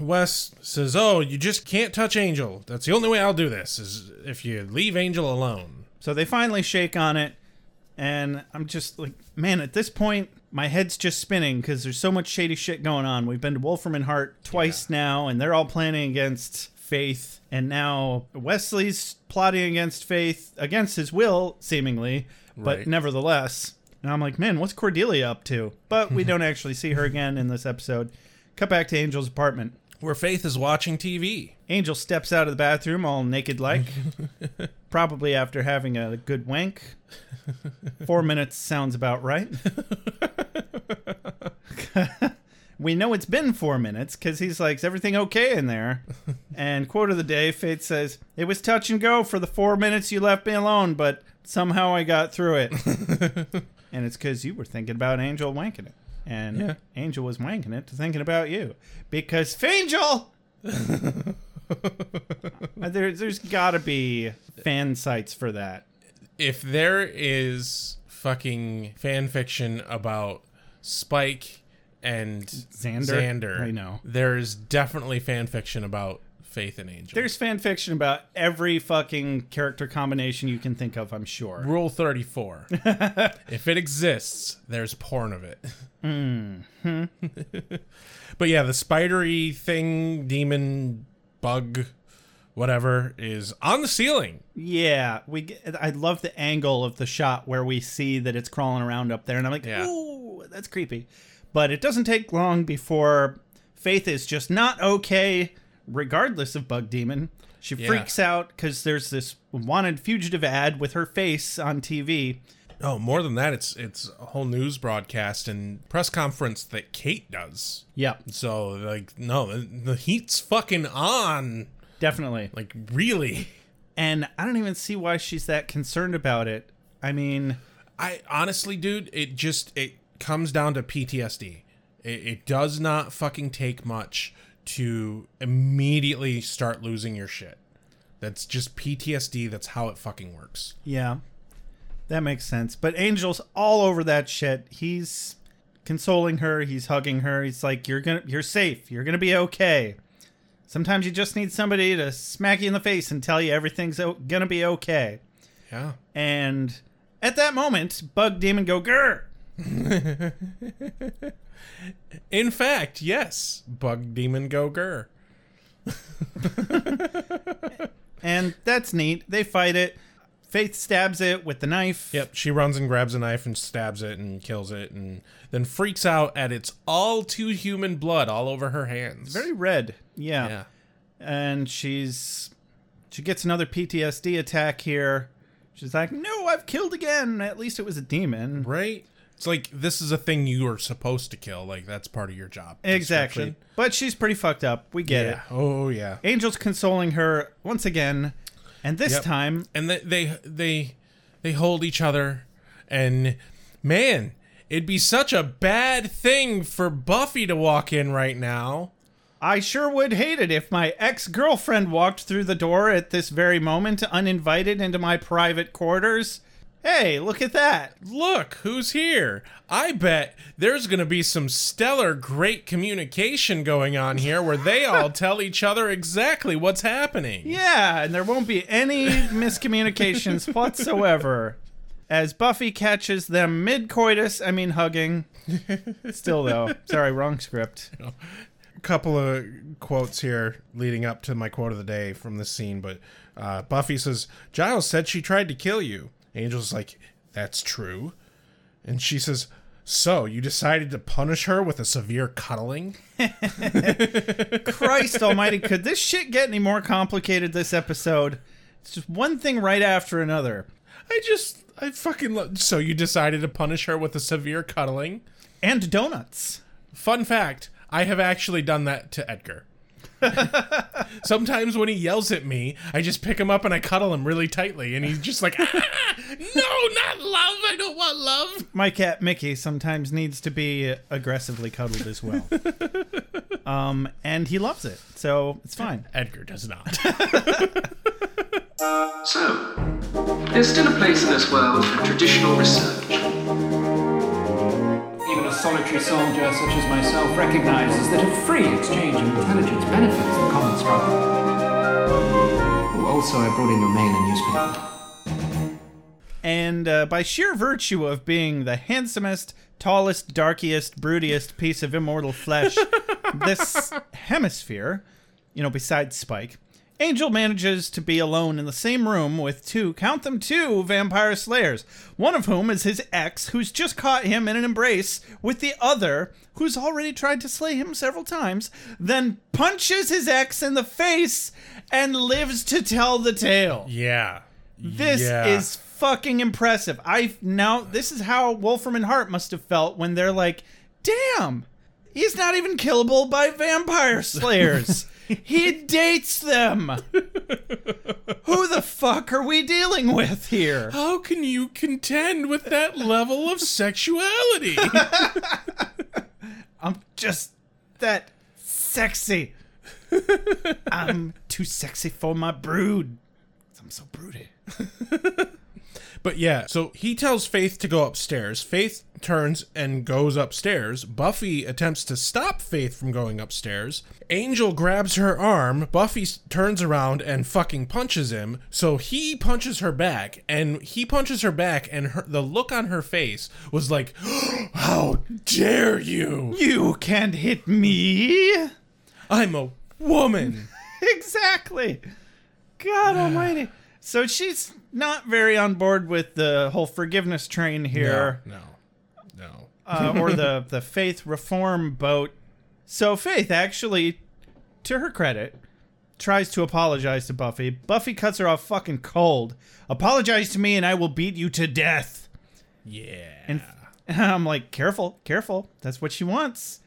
Wes says, "Oh, you just can't touch Angel. That's the only way I'll do this is if you leave Angel alone." So they finally shake on it, and I'm just like, man, at this point, my head's just spinning because there's so much shady shit going on. We've been to Wolfram and Hart twice now, and they're all planning against Faith, and now Wesley's plotting against Faith against his will, seemingly, but Right. nevertheless. And I'm like, man, what's Cordelia up to? But we don't (laughs) actually see her again in this episode. Cut back to Angel's apartment. Where Faith is watching TV. Angel steps out of the bathroom all naked like, (laughs) probably after having a good wank. Four minutes sounds about right. (laughs) we know it's been four minutes because he's like, Is everything okay in there? And quote of the day Faith says, It was touch and go for the four minutes you left me alone, but somehow I got through it. (laughs) and it's because you were thinking about Angel wanking it. And Yeah. Angel was wanking it to thinking about you. Because Fangel! (laughs) Uh, there, there's got to be fan sites for that. If there is fucking fan fiction about Spike and Xander? Xander, I know. There's definitely fan fiction about Faith and Angel. There's fan fiction about every fucking character combination you can think of, I'm sure. Rule 34. (laughs) if it exists, there's porn of it. Mm-hmm. (laughs) but yeah, the spidery thing, demon, bug, whatever, is on the ceiling. Yeah, we. Get, I love the angle of the shot where we see that it's crawling around up there, and I'm like, Yeah. ooh, that's creepy. But it doesn't take long before Faith is just not okay, regardless of Bug Demon. She Yeah. freaks out because there's this wanted fugitive ad with her face on TV. Oh, more than that, it's it's a whole news broadcast and press conference that Kate does. Yep, So like, no, the, the heat's fucking on. definitely. Like really. And I don't even see why she's that concerned about it. I mean, I honestly, dude, it just it comes down to PTSD. It, it does not fucking take much to immediately start losing your shit. That's just PTSD. That's how it fucking works. Yeah, that makes sense. But Angel's all over that shit. He's consoling her. He's hugging her. He's like, "You're gonna, you're safe. You're gonna be okay." Sometimes you just need somebody to smack you in the face and tell you everything's o- gonna be okay. Yeah. And at that moment, Bug Demon go grr. (laughs) In fact, yes. Bug demon go gur. And that's neat. They fight it. Faith stabs it with the knife. Yep. She runs and grabs a knife and stabs it and kills it and then freaks out at its all too human blood all over her hands. Very red. Yeah. yeah. and she's she gets another PTSD attack here. She's like, "No, I've killed again. At least it was a demon." Right? It's like this is a thing you are supposed to kill. Like that's part of your job. Exactly. But she's pretty fucked up. We get Yeah. it. Oh yeah. Angel's consoling her once again, and this Yep. time, And they they they they hold each other and man, It'd be such a bad thing for Buffy to walk in right now. I sure would hate it if my ex girlfriend walked through the door at this very moment, uninvited into my private quarters. Hey, look at that. Look, who's here? I bet there's going to be some stellar great communication going on here where they all (laughs) tell each other exactly what's happening. Yeah, and there won't be any miscommunications (laughs) whatsoever. As Buffy catches them mid coitus, I mean hugging. (laughs) Still, though. Sorry, wrong script. A couple of quotes here leading up to my quote of the day from this scene, but uh, Buffy says, Giles said she tried to kill you. Angel's like, that's true. And she says, so you decided to punish her with a severe cuddling? (laughs) Christ almighty, could this shit get any more complicated this episode? It's just one thing right after another. I just, I fucking love. So you decided to punish her with a severe cuddling? And donuts. Fun fact I have actually done that to Edgar. (laughs) Sometimes when he yells at me, I just pick him up and I cuddle him really tightly, and he's just like, (laughs) "Ah, "No, not love. I don't want love." My cat Mickey sometimes needs to be aggressively cuddled as well. (laughs) um, and he loves it, so it's fine. Edgar does not. So, there's still a place in this world for traditional research. Even a solitary soldier such as myself recognizes that a free exchange of intelligence benefits the common struggle. Oh, also, I brought in your mail and newspaper. And uh, by sheer virtue of being the handsomest, tallest, darkiest, broodiest piece of immortal flesh (laughs) this hemisphere, you know, besides Spike, Angel manages to be alone in the same room with two, count them two, vampire slayers. One of whom is his ex, who's just caught him in an embrace with the other, who's already tried to slay him several times, then punches his ex in the face and lives to tell the tale. yeah. This Yeah. is fucking impressive. I now this is how Wolfram and Hart must have felt when they're like, "Damn, he's not even killable by vampire slayers. (laughs) he dates them. Who the fuck are we dealing with here?" How can you contend with that level of sexuality? (laughs) I'm just that sexy. I'm too sexy for my brood. I'm so broody. (laughs) But yeah, so he tells Faith to go upstairs. Faith turns and goes upstairs. Buffy attempts to stop Faith from going upstairs. Angel grabs her arm. Buffy turns around and fucking punches him. So he punches her back, and he punches her back, and her, the look on her face was like, (gasps) "How dare you! You can't hit me. I'm a woman." (laughs) exactly. God (sighs) almighty. So she's not very on board with the whole forgiveness train here, No, no, no. Uh, or (laughs) the, the faith reform boat. So Faith actually, to her credit, tries to apologize to Buffy. Buffy cuts her off fucking cold. Apologize to me and I will beat you to death. Yeah. And (laughs) I'm like, careful, careful. That's what she wants.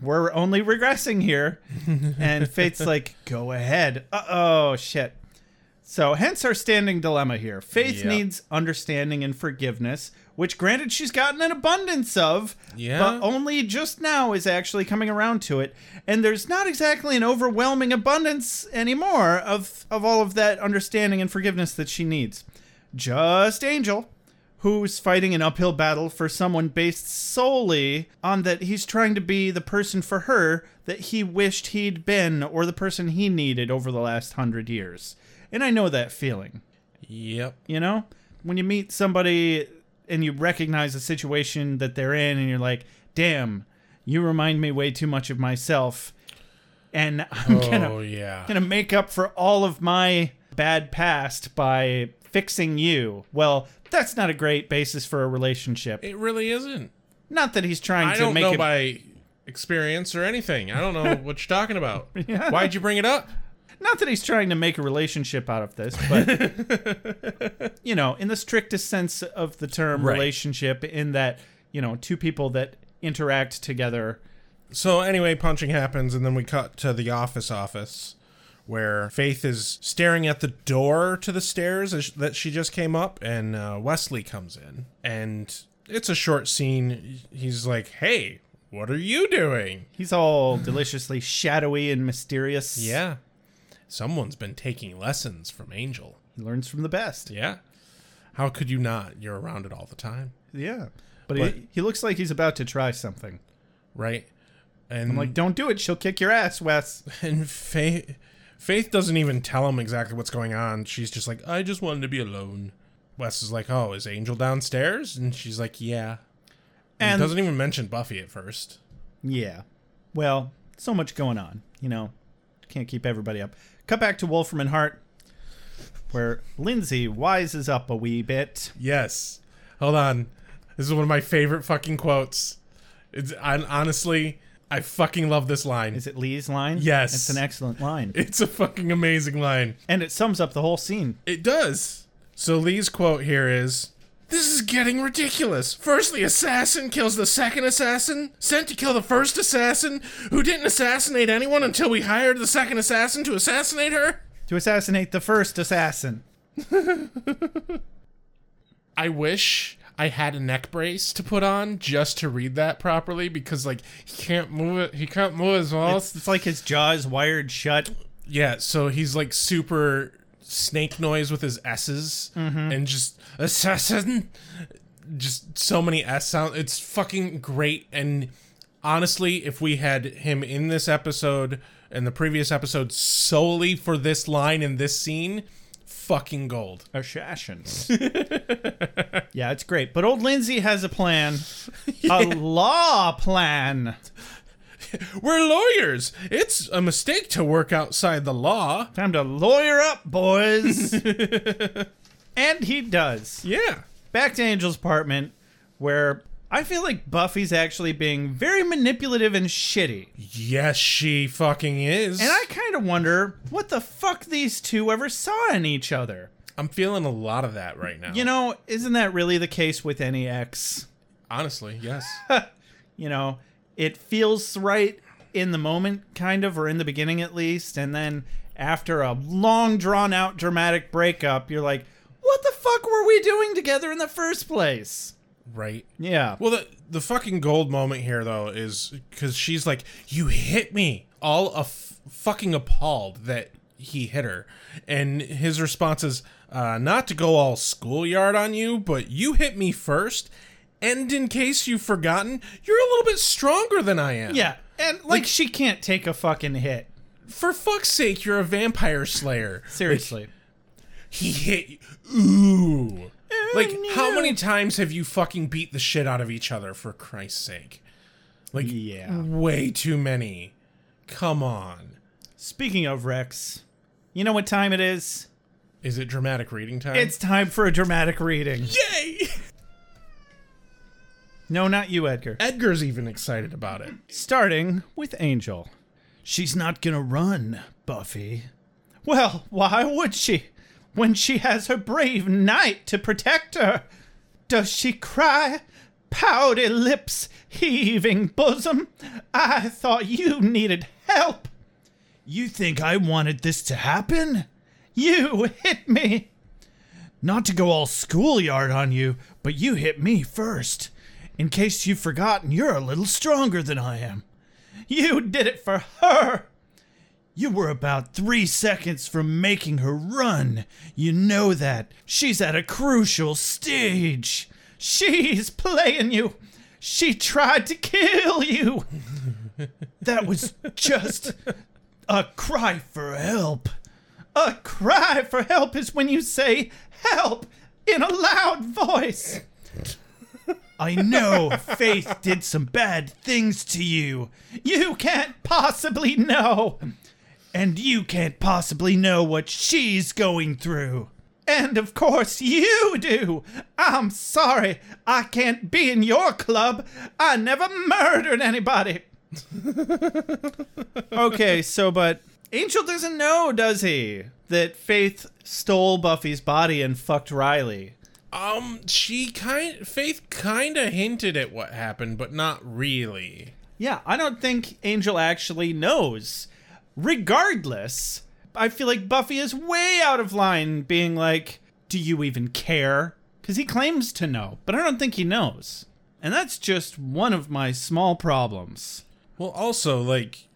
We're only regressing here. (laughs) and Faith's like, go ahead. Uh oh, shit. So, hence our standing dilemma here. Faith Yep. needs understanding and forgiveness, which, granted, she's gotten an abundance of, Yeah. but only just now is actually coming around to it. And there's not exactly an overwhelming abundance anymore of, of all of that understanding and forgiveness that she needs. Just Angel, who's fighting an uphill battle for someone based solely on that he's trying to be the person for her that he wished he'd been or the person he needed over the last hundred years. And I know that feeling, Yep. you know? When you meet somebody and you recognize the situation that they're in and you're like, damn, you remind me way too much of myself. And I'm oh, gonna Oh yeah. gonna make up for all of my bad past by fixing you. Well, that's not a great basis for a relationship. It really isn't. Not that he's trying I to don't make know it. by experience or anything. I don't know (laughs) what you're talking about. Why'd you bring it up? Not that he's trying to make a relationship out of this, but (laughs) you know, in the strictest sense of the term, Right. relationship, in that you know, two people that interact together. So anyway, punching happens, and then we cut to the office office, where Faith is staring at the door to the stairs that she just came up, and uh, Wesley comes in, and it's a short scene. He's like, "Hey, what are you doing?" He's all deliciously shadowy and mysterious. Yeah, someone's been taking lessons from Angel. He learns from the best. Yeah, how could you not? You're around it all the time, Yeah. But, But- he, he looks like he's about to try something. right? And I'm like, don't do it. She'll kick your ass, Wes. (laughs) and Faith, Faith doesn't even tell him exactly what's going on. She's just like, "I just wanted to be alone." Wes is like, "Oh, is Angel downstairs?" And she's like, "Yeah." And And doesn't even mention Buffy at first. yeah. Well, so much going on. You know, can't keep everybody up. Cut back to Wolfram and Hart, where Lindsey wises up a wee bit. Yes. Hold on. This is one of my favorite fucking quotes. It's I, honestly, I fucking love this line. Is it Lee's line? Yes. It's an excellent line. It's a fucking amazing line. And it sums up the whole scene. It does. So Lee's quote here is This is getting ridiculous. First, the assassin kills the second assassin, sent to kill the first assassin, who didn't assassinate anyone until we hired the second assassin to assassinate her. To assassinate the first assassin. (laughs) I wish I had a neck brace to put on just to read that properly because, like, he can't move it. He can't move his mouth. It's, it's like his jaw is wired shut. Yeah, so he's like super snake noise with his S's mm-hmm. and just assassin. Just so many S sounds. It's fucking great. And honestly, if we had him in this episode and the previous episode solely for this line in this scene, fucking gold. Assassins. (laughs) yeah, it's great. But old Lindsey has a plan. (laughs) A law plan. (laughs) We're lawyers. It's a mistake to work outside the law. Time to lawyer up, boys. (laughs) and he does. Yeah. Back to Angel's apartment, where I feel like Buffy's actually being very manipulative and shitty. Yes, she fucking is. And I kind of wonder what the fuck these two ever saw in each other. I'm feeling a lot of that right now. You know, isn't that really the case with any ex? honestly, yes. (laughs) You know, it feels right in the moment, kind of, or in the beginning at least. And then after a long, drawn out, dramatic breakup, you're like, what the fuck were we doing together in the first place? right. Yeah. Well, the the fucking gold moment here though is because she's like, "You hit me," all af- fucking appalled that he hit her, and his response is, uh, "Not to go all schoolyard on you, but you hit me first, and in case you've forgotten, you're a little bit stronger than I am. Yeah. And like, she can't take a fucking hit. For fuck's sake, you're a vampire slayer. Seriously. He hit you. Ooh. Like, how many times have you fucking beat the shit out of each other, for Christ's sake? Like, Yeah. way too many. Come on. Speaking of Rex, you know what time it is? Is it dramatic reading time? It's time for a dramatic reading. Yay! (laughs) No, not you, Edgar. Edgar's even excited about it. Starting with Angel. She's not gonna run, Buffy. Well, why would she? When she has her brave knight to protect her. Does she cry? Pouty lips, heaving bosom. I thought you needed help. You think I wanted this to happen? You hit me. Not to go all schoolyard on you, but you hit me first. In case you've forgotten, you're a little stronger than I am. You did it for her. You were about three seconds from making her run. You know that. She's at a crucial stage. She's playing you. She tried to kill you. (laughs) That was just a cry for help. A cry for help is when you say help in a loud voice. I know Faith did some bad things to you. You can't possibly know. And you can't possibly know what she's going through. And of course you do. I'm sorry. I can't be in your club. I never murdered anybody. (laughs) okay, so but Angel doesn't know, does he? That Faith stole Buffy's body and fucked Riley. Um, she kind Faith kind of hinted at what happened, but not really. Yeah, I don't think Angel actually knows. Regardless, I feel like Buffy is way out of line being like, Do you even care? Because he claims to know, but I don't think he knows. And that's just one of my small problems. Well, also, like,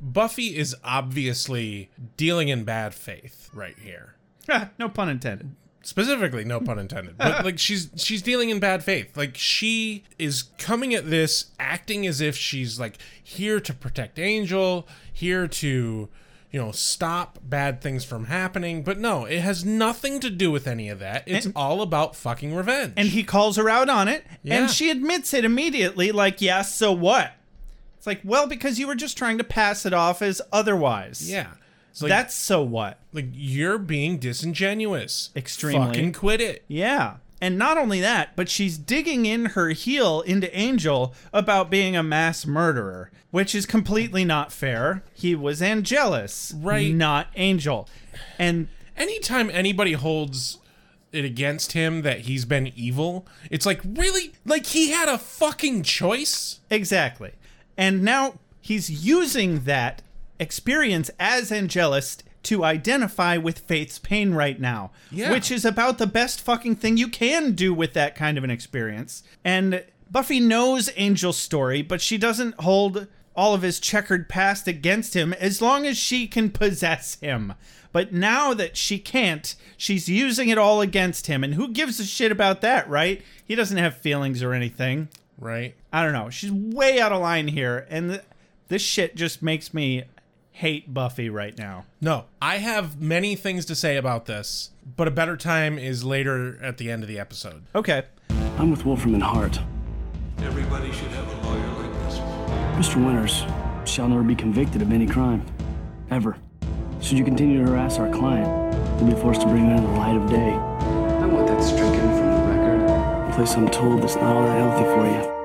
Buffy is obviously dealing in bad faith right here. (laughs) No pun intended. Specifically, no pun intended. But (laughs) like she's she's dealing in bad faith. Like she is coming at this acting as if she's like here to protect Angel, here to you know, stop bad things from happening. But no, it has nothing to do with any of that. It's And- all about fucking revenge. And he calls her out on it, Yeah. and she admits it immediately, like, yeah, so what? It's like, well, because you were just trying to pass it off as otherwise. yeah. Like, That's so what? like you're being disingenuous. Extremely. Fucking quit it. Yeah. And not only that, but she's digging in her heel into Angel about being a mass murderer, which is completely not fair. He was Angelus, Right. Not Angel. And anytime anybody holds it against him that he's been evil, it's like really like he had a fucking choice. exactly. And now he's using that experience as Angelus to identify with Faith's pain right now, Yeah. which is about the best fucking thing you can do with that kind of an experience. And Buffy knows Angel's story, but she doesn't hold all of his checkered past against him as long as she can possess him. But now that she can't, she's using it all against him. And who gives a shit about that, right? He doesn't have feelings or anything. Right? I don't know. She's way out of line here, and th- this shit just makes me hate Buffy right now. No, I have many things to say about this, but a better time is later at the end of the episode. Okay. I'm with Wolfram and Hart. Everybody should have a lawyer like this. Mr. Winters shall never be convicted of any crime. Ever. Should you continue to harass our client, you'll be forced to bring him into the light of day. I want that stricken from the record. A place I'm told that's not all that healthy for you.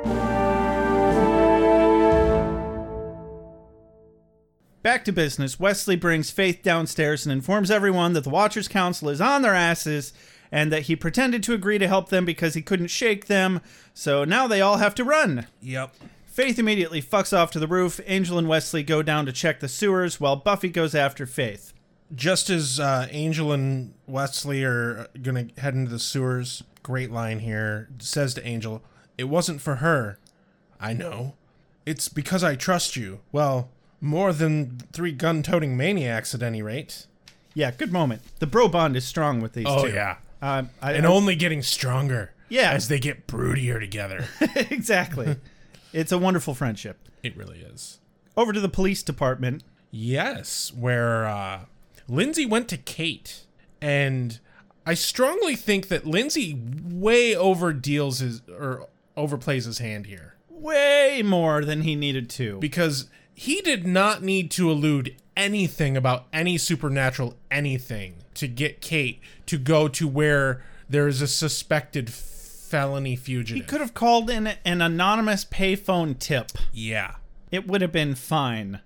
Back to business. Wesley brings Faith downstairs and informs everyone that the Watchers Council is on their asses and that he pretended to agree to help them because he couldn't shake them. So now they all have to run. Yep. Faith immediately fucks off to the roof. Angel and Wesley go down to check the sewers while Buffy goes after Faith. Just as uh, Angel and Wesley are gonna head into the sewers, great line here says to Angel, "It wasn't for her. I know. It's because I trust you. Well, more than three gun-toting maniacs at any rate." Yeah, good moment. The bro bond is strong with these Oh two. yeah, Uh, I, and I- only getting stronger. Yeah. as they get broodier together. (laughs) exactly. it's a wonderful friendship. it really is. Over to the police department. Yes, where uh, Lindsey went to Kate, and I strongly think that Lindsey way overdeals his or overplays his hand here Way more than he needed to. because he did not need to elude anything about any supernatural anything to get Kate to go to where there is a suspected felony fugitive. he could have called in an anonymous payphone tip. yeah. It would have been fine.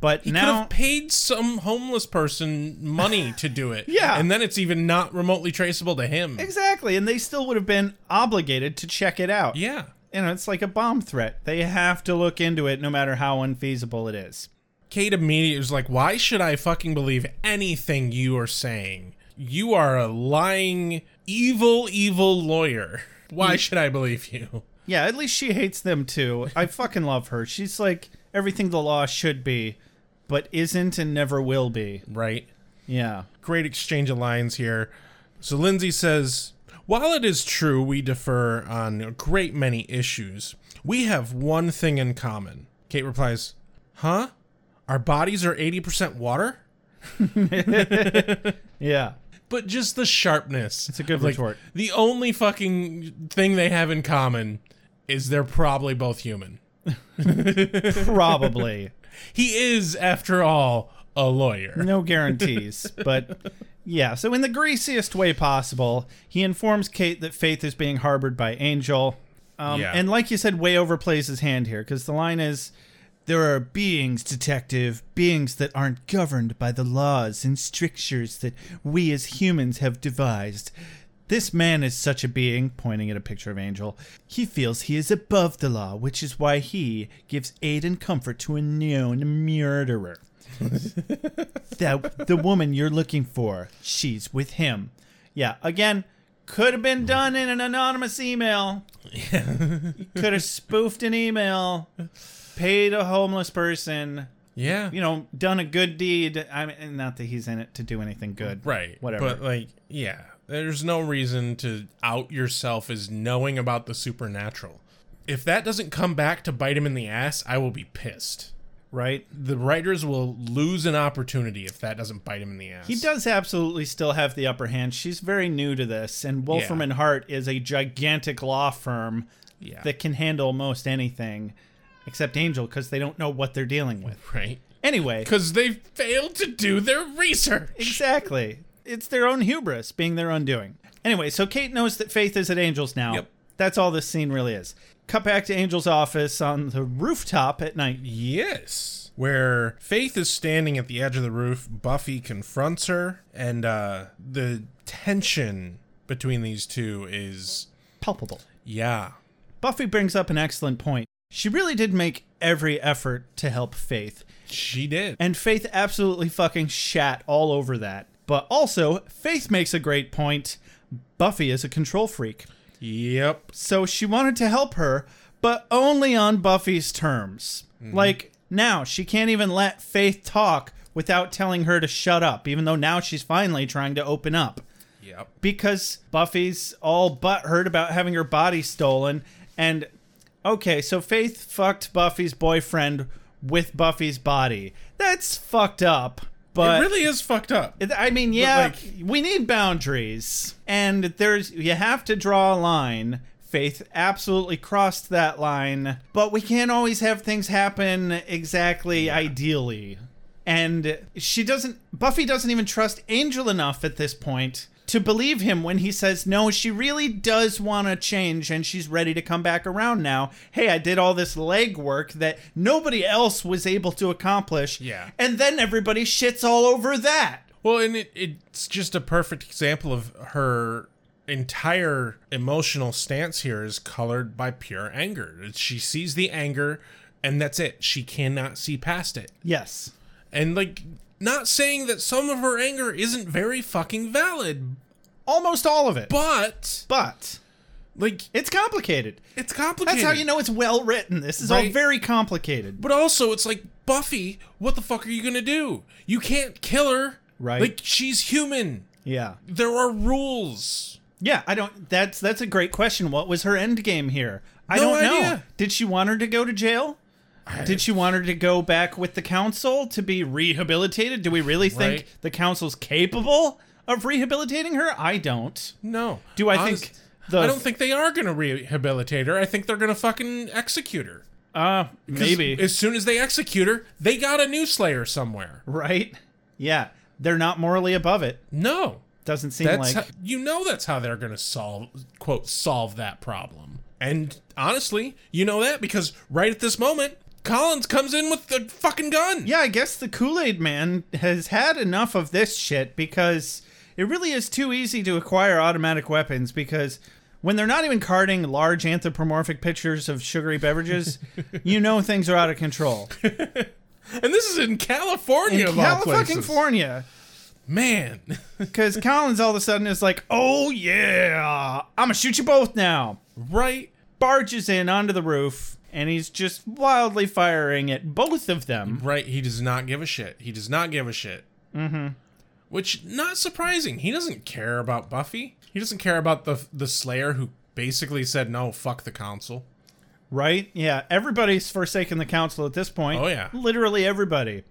But He could now have paid some homeless person money to do it. (laughs) Yeah. And then it's even not remotely traceable to him. Exactly, and they still would have been obligated to check it out. Yeah. You know, it's like a bomb threat. They have to look into it no matter how unfeasible it is. Kate immediately was like, Why should I fucking believe anything you are saying? You are a lying, evil, evil lawyer. Why should I believe you? Yeah, at least she hates them too. I fucking love her. She's like everything the law should be, but isn't and never will be. Right? Yeah. Great exchange of lines here. So Lindsey says, While it is true we differ on a great many issues, we have one thing in common. Kate replies, Huh? Our bodies are 80% water? (laughs) Yeah. but just the sharpness. It's a good Like, retort. The only fucking thing they have in common is they're probably both human. (laughs) Probably. (laughs) He is, after all, a lawyer. No guarantees, (laughs) but yeah. So in the greasiest way possible, he informs Kate that Faith is being harbored by Angel. Um, Yeah. And like you said, way overplays his hand here because the line is, "There are beings, detective, beings that aren't governed by the laws and strictures that we as humans have devised." This man is such a being, pointing at a picture of Angel. He feels he is above the law, which is why he gives aid and comfort to a known murderer (laughs) that the woman you're looking for, she's with him. Yeah, again, could have been done in an anonymous email. you (laughs) could have spoofed an email, paid a homeless person, Yeah. you know, done a good deed. I mean, not that he's in it to do anything good. Right. Whatever. But like, yeah, there's no reason to out yourself as knowing about the supernatural. If that doesn't come back to bite him in the ass, I will be pissed. Right? The writers will lose an opportunity if that doesn't bite him in the ass. He does absolutely still have the upper hand. She's very new to this, and Wolfram Yeah. and Hart is a gigantic law firm Yeah. that can handle most anything, except Angel, because they don't know what they're dealing with. Right. Anyway, Because they failed to do their research. exactly, it's their own hubris being their undoing. Anyway, so Kate knows that Faith is at Angel's now. Yep. That's all this scene really is. Cut back to Angel's office on the rooftop at night. Yes. Where Faith is standing at the edge of the roof, Buffy confronts her, and uh, the tension between these two is, Palpable. yeah. Buffy brings up an excellent point. She really did make every effort to help Faith. She did. And Faith absolutely fucking shat all over that. But also, Faith makes a great point. Buffy is a control freak. Yep. So she wanted to help her, but only on Buffy's terms. Mm-hmm. Like, now she can't even let Faith talk without telling her to shut up, even though now she's finally trying to open up. Yep. Because Buffy's all butthurt about having her body stolen. And, okay, so Faith fucked Buffy's boyfriend with Buffy's body. That's fucked up. But it really is fucked up. it- I mean, yeah, like- we need boundaries, and there's you have to draw a line. Faith absolutely crossed that line, but we can't always have things happen exactly ideally. And she doesn't Buffy doesn't even trust Angel enough at this point to believe him when he says no, she really does want to change and she's ready to come back around now. Hey, I did all this legwork that nobody else was able to accomplish. Yeah. And then everybody shits all over that. Well, and it, it's just a perfect example of her entire emotional stance here is colored by pure anger. She sees the anger, and that's it. She cannot see past it. Yes. And, like, not saying that some of her anger isn't very fucking valid, Almost all of it. but, But like, it's complicated. it's complicated. That's how you know it's well written. This is all Right. very complicated. But also, it's like, Buffy, what the fuck are you gonna do? You can't kill her. Right. Like, she's human. Yeah. There are rules. Yeah, I don't that's that's a great question. What was her end game here? I No don't know. idea. Did she want her to go to jail? Did she want her to go back with the council to be rehabilitated? Do we really think Right. the council's capable of rehabilitating her? I don't. No. Do I Honest- think the I don't think they are gonna rehabilitate her. I think they're gonna fucking execute her. uh 'Cause maybe As soon as they execute her, they got a new Slayer somewhere. right? Yeah, they're not morally above it. No. Doesn't seem That's like how, you know that's how they're gonna solve quote solve that problem. And honestly, you know that because right at this moment, Collins comes in with the fucking gun. Yeah, I guess the Kool Aid Man has had enough of this shit because it really is too easy to acquire automatic weapons because when they're not even carting large anthropomorphic pictures of sugary beverages, (laughs) you know things are out of control. (laughs) And this is in California In of all. California. Man. (laughs) Because Collins all of a sudden is like, oh yeah, I'm gonna shoot you both now. right? Barges in onto the roof and he's just wildly firing at both of them. Right, he does not give a shit. He does not give a shit. Mm-hmm. Which not surprising. He doesn't care about Buffy. He doesn't care about the the Slayer who basically said no, fuck the council. Right? Yeah. Everybody's forsaken the council at this point. Oh, yeah. Literally everybody.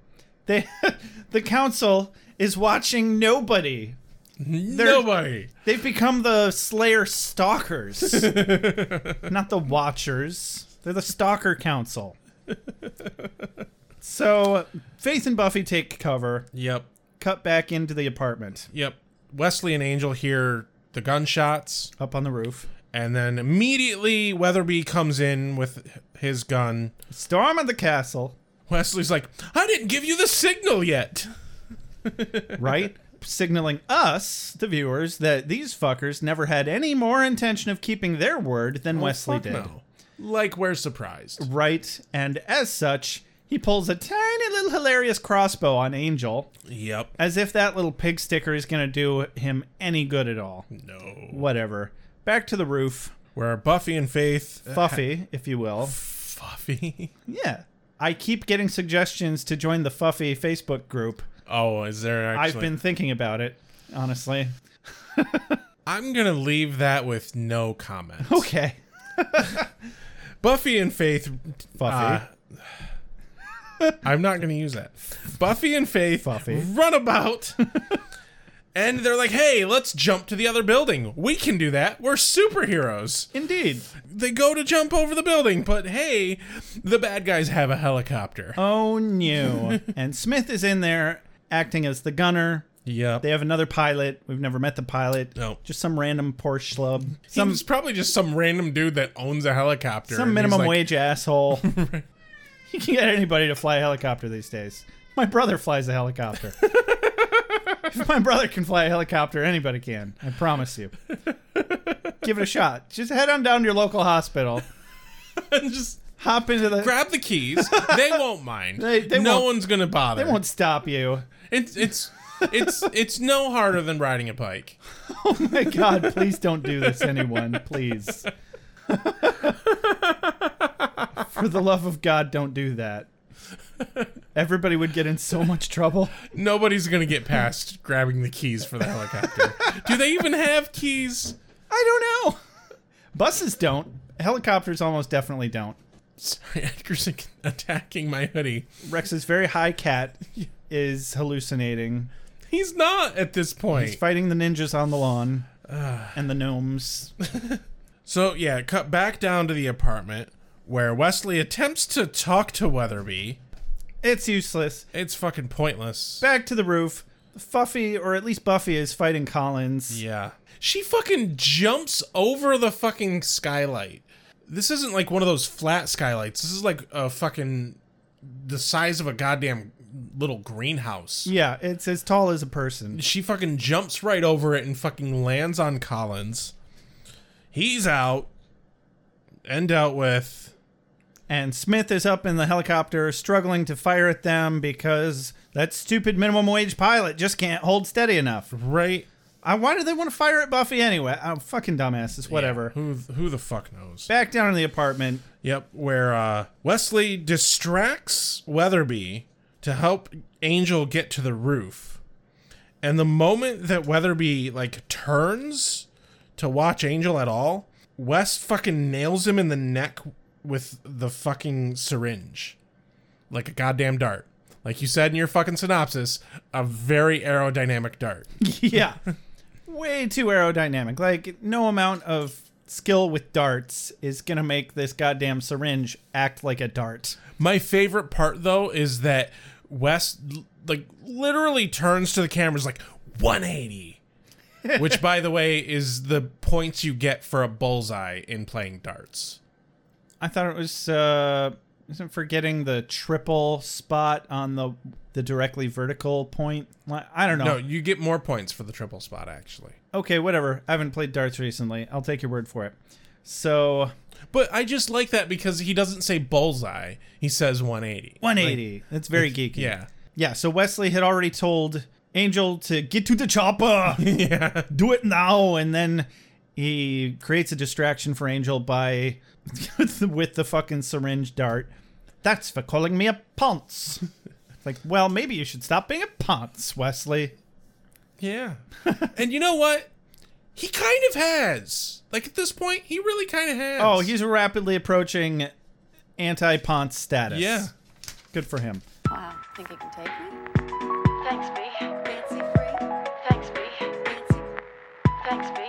They (laughs) the council is watching nobody. Nobody. They've become the Slayer stalkers. (laughs) Not the watchers. They're the stalker council. so Faith and Buffy take cover, Yep. cut back into the apartment Yep. Wesley and Angel hear the gunshots, up on the roof. and then immediately Weatherby comes in with his gun. Storm at the castle, Wesley's like, I didn't give you the signal yet. (laughs) right? Signaling us, the viewers, that these fuckers never had any more intention of keeping their word than oh, Wesley Oh, Fuck did. no. Like we're surprised. Right, and as such, He pulls a tiny little hilarious crossbow on Angel, Yep. as if that little pig sticker is going to do him any good at all. No. Whatever. Back to the roof. Where Buffy and Faith. Uh, Fuffy, if you will. Fuffy. (laughs) Yeah. I keep getting suggestions to join the Fuffy Facebook group. Oh, is there actually? I've been thinking about it, honestly. (laughs) I'm gonna leave that with no comment. Okay. (laughs) Buffy and Faith. Fuffy. uh, (sighs) I'm not gonna use that. Buffy and Faith Fuffy. run about. (laughs) And they're like, hey, let's jump to the other building. We can do that. We're superheroes. Indeed. They go to jump over the building, but hey, the bad guys have a helicopter. Oh no. (laughs) and Smith is in there acting as the gunner. Yep. They have another pilot. We've never met the pilot. No. Just some random Porsche schlub. Some, Some probably just some random dude that owns a helicopter. some and he's minimum like, wage asshole. (laughs) You can get anybody to fly a helicopter these days. My brother flies a helicopter. (laughs) if my brother can fly a helicopter, anybody can. I promise you. (laughs) Give it a shot. Just head on down to your local hospital. And just Hop into the. grab the keys. they won't mind. They- they no won't- one's gonna bother. They won't stop you. It's it's it's it's no harder than riding a bike. (laughs) Oh my god, please don't do this, anyone. Please. (laughs) For the love of God, don't do that. Everybody would get in so much trouble. Nobody's gonna get past grabbing the keys for the helicopter. Do they even have keys? I don't know. Buses don't. Helicopters almost definitely don't. Sorry, Edgar's (laughs) attacking my hoodie. Rex's very high cat is hallucinating. He's not at this point. He's fighting the ninjas on the lawn (sighs) and the gnomes. (laughs) So yeah, cut back down to the apartment where Wesley attempts to talk to Weatherby. It's useless. It's fucking pointless. Back to the roof. Fuffy, or at least Buffy, is fighting Collins. Yeah. She fucking jumps over the fucking skylight. This isn't like one of those flat skylights. This is like a fucking the size of a goddamn little greenhouse. Yeah, it's as tall as a person. She fucking jumps right over it and fucking lands on Collins. He's out and dealt with. And Smith is up in the helicopter struggling to fire at them because that stupid minimum wage pilot just can't hold steady enough. Right. I, why do they want to fire at Buffy anyway? Oh, fucking dumbasses. Whatever. Who who the fuck knows? Back down in the apartment. Yep, where uh, Wesley distracts Weatherby to help Angel get to the roof. And the moment that Weatherby like turns to watch Angel at all, Wes fucking nails him in the neck with the fucking syringe. Like a goddamn dart. Like you said in your fucking synopsis, a very aerodynamic dart. (laughs) yeah. Way too aerodynamic. Like, no amount of skill with darts is going to make this goddamn syringe act like a dart. My favorite part though is that Wes l- like literally turns to the cameras like 180. Which by the way is the points you get for a bullseye in playing darts. I thought it was, uh, isn't forgetting the triple spot on the the directly vertical point? I don't know. No, you get more points for the triple spot actually. Okay, whatever. I haven't played darts recently. I'll take your word for it. So, But I just like that because he doesn't say bullseye. He says 180. 180. That's very geeky. Yeah. Yeah, so Wesley had already told Angel to get to the chopper. (laughs) yeah. Do it now. And then he creates a distraction for Angel by (laughs) with the fucking syringe dart. That's for calling me a ponce. (laughs) like, well, maybe you should stop being a ponce, Wesley. Yeah. and you know what? He kind of has. Like at this point, he really kind of has. Oh, he's rapidly approaching anti ponce status. Yeah. Good for him. Wow, think you can take me? Thanks, B. Fancy free. Thanks, B. Fancy. Thanks, B.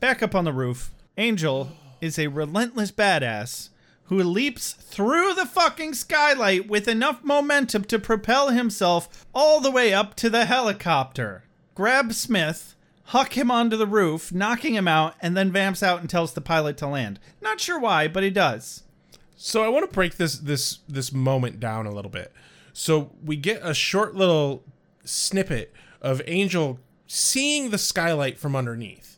Back up on the roof, Angel is a relentless badass who leaps through the fucking skylight with enough momentum to propel himself all the way up to the helicopter. Grabs Smith, huck him onto the roof, knocking him out, and then vamps out and tells the pilot to land. Not sure why, but he does. So I want to break this this this moment down a little bit. So we get a short little snippet of Angel seeing the skylight from underneath.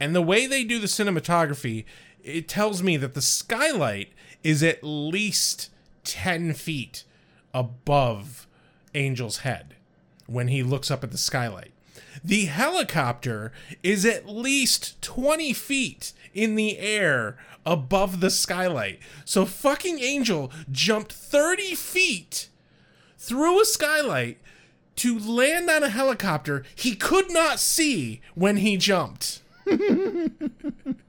And the way they do the cinematography, it tells me that the skylight is at least 10 feet above Angel's head when he looks up at the skylight. The helicopter is at least 20 feet in the air above the skylight. So fucking Angel jumped 30 feet through a skylight to land on a helicopter he could not see when he jumped. (laughs)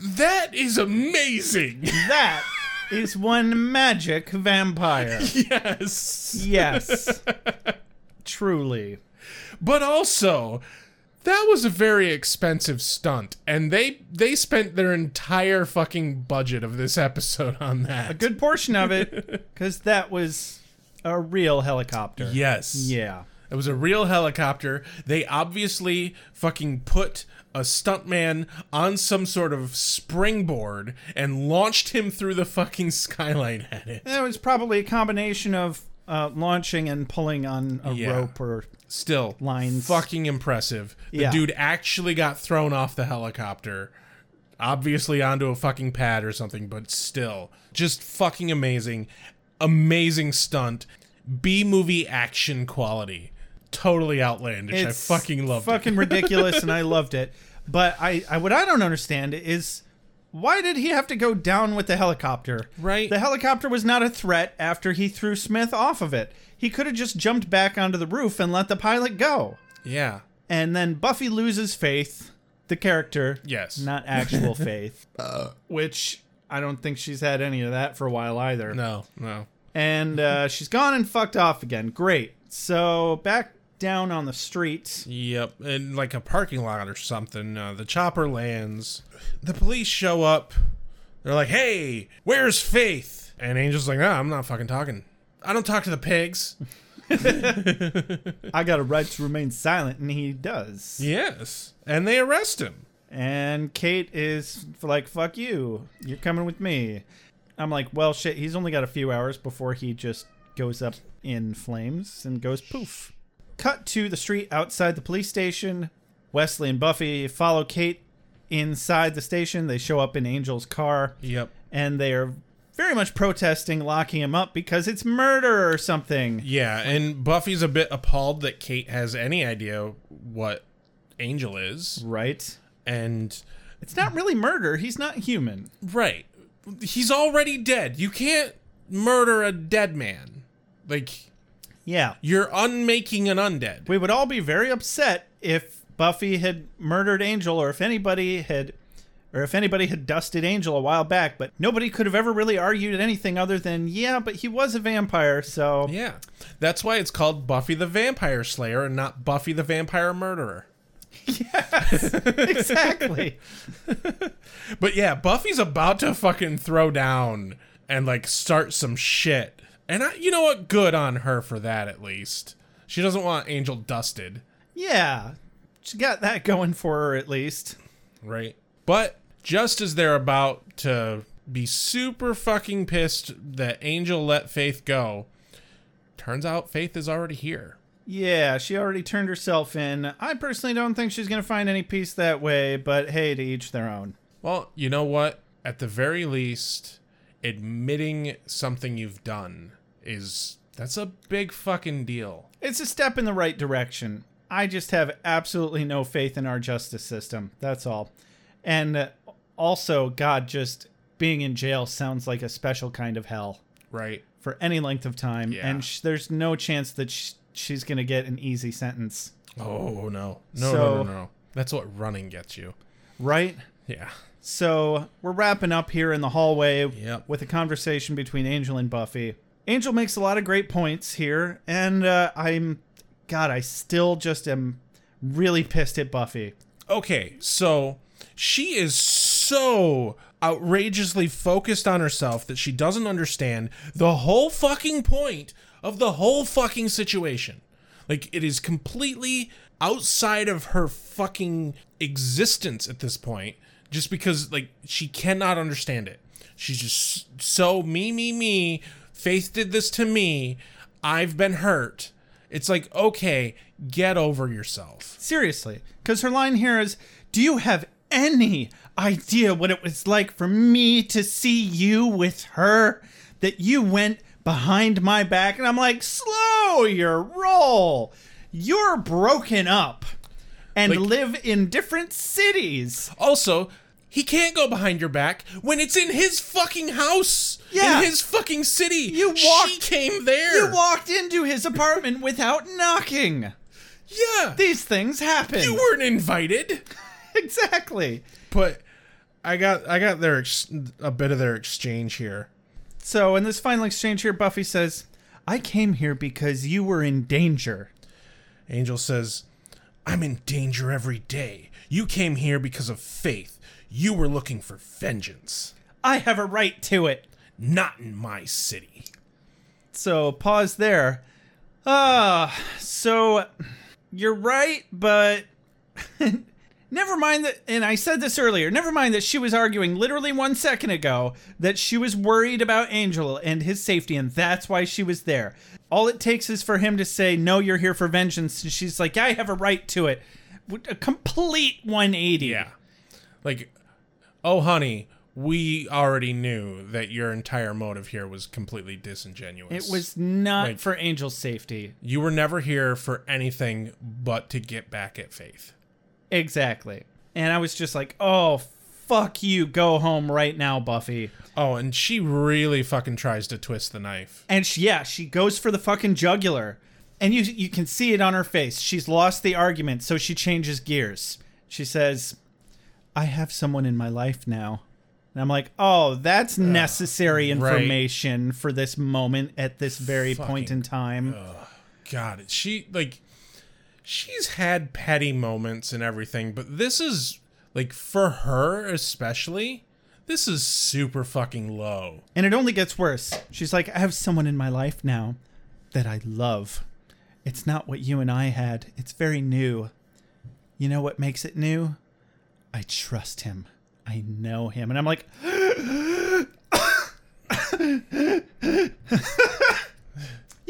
that is amazing. That is one magic vampire. Yes. Yes. (laughs) Truly. But also, that was a very expensive stunt and they they spent their entire fucking budget of this episode on that. A good portion of it, because that was a real helicopter. Yes. Yeah. It was a real helicopter. They obviously fucking put a stuntman on some sort of springboard and launched him through the fucking skyline at it. It was probably a combination of uh, launching and pulling on a Yeah. rope or Still, lines. fucking impressive. The Yeah. dude actually got thrown off the helicopter. Obviously onto a fucking pad or something, but still. Just fucking amazing. Amazing stunt. B movie action quality. Totally outlandish. I fucking love it. Fucking (laughs) ridiculous, and I loved it. But I, I, what I don't understand is why did he have to go down with the helicopter? Right. The helicopter was not a threat after he threw Smith off of it. He could have just jumped back onto the roof and let the pilot go. Yeah. And then Buffy loses faith, the character. Yes. Not actual (laughs) faith. which I don't think she's had any of that for a while either. No, no. And uh, she's gone and fucked off again. Great. So back down on the streets. Yep, in like a parking lot or something. Uh, the chopper lands. The police show up. They're like, "Hey, where's Faith?" And Angel's like, "Ah, I'm not fucking talking. I don't talk to the pigs." (laughs) I got a right to remain silent, and he does. yes, and they arrest him. And Kate is like, fuck you. You're coming with me. I'm like, well, shit, he's only got a few hours before he just goes up in flames and goes poof. Cut to the street outside the police station. Wesley and Buffy follow Kate inside the station. They show up in Angel's car. Yep. And they are very much protesting locking him up because it's murder or something. Yeah, and Buffy's a bit appalled that Kate has any idea what Angel is. Right. And It's not really murder. He's not human. right, he's already dead. You can't murder a dead man. Like Yeah. you're unmaking an undead. We would all be very upset if Buffy had murdered Angel or if anybody had or if anybody had dusted Angel a while back, but nobody could have ever really argued anything other than, yeah, but he was a vampire, so Yeah. That's why it's called Buffy the Vampire Slayer and not Buffy the Vampire Murderer. (laughs) Yes, exactly. (laughs) But yeah, Buffy's about to fucking throw down and like start some shit. And I, you know what? Good on her for that at least. She doesn't want Angel dusted, yeah. She got that going for her at least. right? But just as they're about to be super fucking pissed that Angel let Faith go, turns out Faith is already here. Yeah, she already turned herself in. I personally don't think she's going to find any peace that way, but hey, to each their own. Well, you know what? At the very least, admitting something you've done is that's a big fucking deal. It's a step in the right direction. I just have absolutely no faith in our justice system. That's all. And also, God, just being in jail sounds like a special kind of hell Right. for any length of time. Yeah. And sh- there's no chance that sh- she's going to get an easy sentence. Oh no. No, So- no, no, no. That's what running gets you. Right? Yeah. So we're wrapping up here in the hallway Yep. with a conversation between Angel and Buffy. Angel makes a lot of great points here, and uh, I'm, God, I still just am really pissed at Buffy. Okay, so she is so outrageously focused on herself that she doesn't understand the whole fucking point of the whole fucking situation. Like it is completely outside of her fucking existence at this point just because like she cannot understand it. She's just so me me me Faith did this to me. I've been hurt. It's like, okay, get over yourself. Seriously. Because her line here is Do you have any idea what it was like for me to see you with her? That you went behind my back? And I'm like, Slow your roll. You're broken up and Like- live in different cities. Also, he can't go behind your back when it's in his fucking house. Yeah. In his fucking city. You walked- She came there. You walked into his apartment without knocking. Yeah. These things happen. You weren't invited. (laughs) exactly. But I got I got their ex- a bit of their exchange here. So, in this final exchange here, Buffy says, I came here because you were in danger. Angel says, "I'm in danger every day. You came here because of faith. You were looking for vengeance. I have a right to it. Not in my city." So, pause there. Ah, so you're right, but (laughs) never mind that. And I said this earlier. Never mind that she was arguing literally one second ago that she was worried about Angel and his safety, and that's why she was there. All it takes is for him to say, "No, you're here for vengeance." And she's like, "I have a right to it." A complete 180. Yeah. Like, "Oh honey, we already knew that your entire motive here was completely disingenuous. It was not Like- for Angel's safety. You were never here for anything but to get back at Faith." Exactly. And I was just like, oh, fuck you. Go home right now, Buffy. Oh, and she really fucking tries to twist the knife. And she, yeah, she goes for the fucking jugular. And you you can see it on her face. She's lost the argument, so she changes gears. She says, I have someone in my life now. And I'm like, oh, that's necessary right. information for this moment at this very point in time. God, she like she's had petty moments and everything, but this is like for her especially, this is super fucking low. And it only gets worse. She's like, I have someone in my life now that I love. It's not what you and I had, it's very new. You know what makes it new? I trust him. I know him. And I'm like, You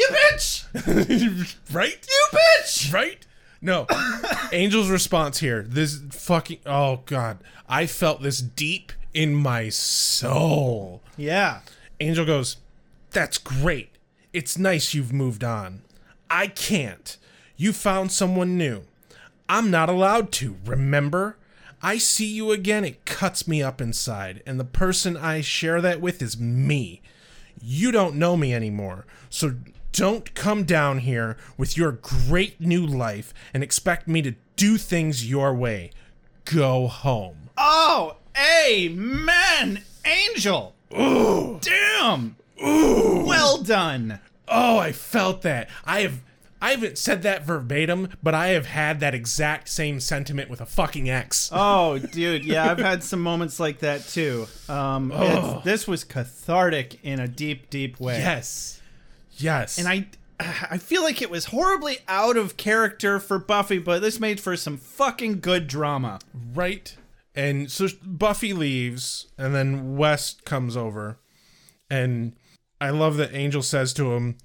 bitch! (laughs) right? You bitch! Right? No. (coughs) Angel's response here. This fucking oh god. I felt this deep in my soul. Yeah. Angel goes, That's great. It's nice you've moved on. I can't. You found someone new. I'm not allowed to, remember? I see you again, it cuts me up inside, and the person I share that with is me. You don't know me anymore, so don't come down here with your great new life and expect me to do things your way. Go home. Oh, amen! Angel! Ooh! Damn! Ooh! Well done! Oh, I felt that. I have I haven't said that verbatim, but I have had that exact same sentiment with a fucking ex. Oh, (laughs) dude, yeah, I've had some moments like that too. Um, Oh. this was cathartic in a deep, deep way. Yes, yes. and I, I feel like it was horribly out of character for Buffy, but this made for some fucking good drama. right? And so Buffy leaves, and then Wes comes over, and I love that Angel says to him,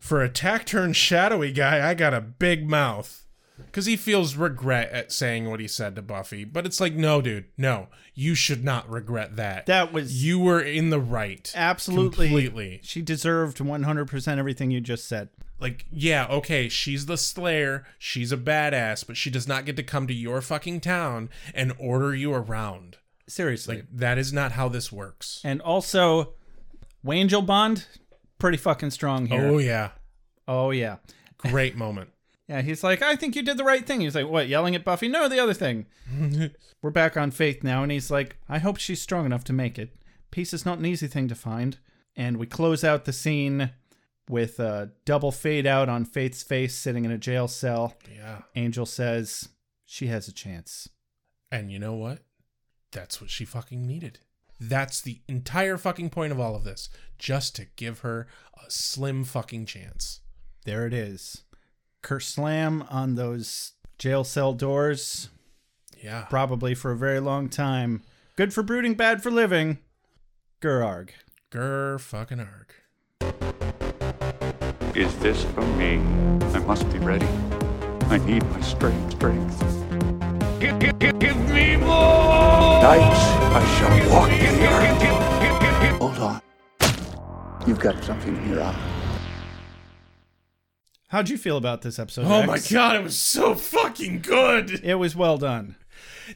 "For a taciturn, shadowy guy, I got a big mouth." Because he feels regret at saying what he said to Buffy, but it's like, no, dude, no, you should not regret that. That was you were in the right, absolutely completely. She deserved 100% everything you just said. Like, yeah, okay, she's the Slayer, she's a badass, but she does not get to come to your fucking town and order you around. Seriously. Like, that is not how this works. And also, Wangel Bond, pretty fucking strong here. Oh, yeah. Oh, yeah. Great moment. (laughs) Yeah, he's like, I think you did the right thing. He's like, what, yelling at Buffy? No, the other thing. (laughs) We're back on Faith now, and he's like, I hope she's strong enough to make it. Peace is not an easy thing to find. And we close out the scene with a double fade out on Faith's face sitting in a jail cell. Yeah. Angel says, she has a chance. And you know what? That's what she fucking needed. That's the entire fucking point of all of this. Just to give her a slim fucking chance. There it is. Curse slam on those jail cell doors. Yeah. Probably for a very long time. Good for brooding, bad for living. Gerarg. Gur fucking arg. Is this for me? I must be ready. I need my strength, strength. Give, give, give, give me more! Nights I shall walk in the earth. Hold on. You've got something in your eye. How'd you feel about this episode? Oh my god, it was so fucking good. It was well done.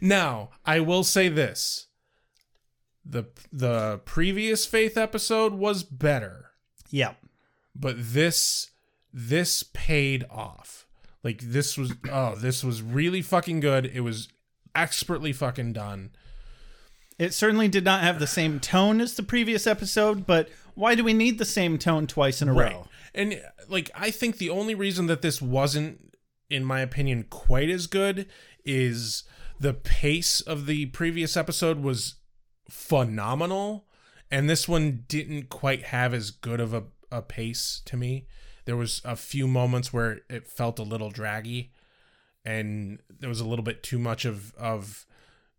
Now, I will say this. The the previous Faith episode was better. Yeah. But this this paid off. Like this was oh, this was really fucking good. It was expertly fucking done. It certainly did not have the same tone as the previous episode, but why do we need the same tone twice in a row? And like I think the only reason that this wasn't in my opinion quite as good is the pace of the previous episode was phenomenal and this one didn't quite have as good of a, a pace to me. There was a few moments where it felt a little draggy and there was a little bit too much of of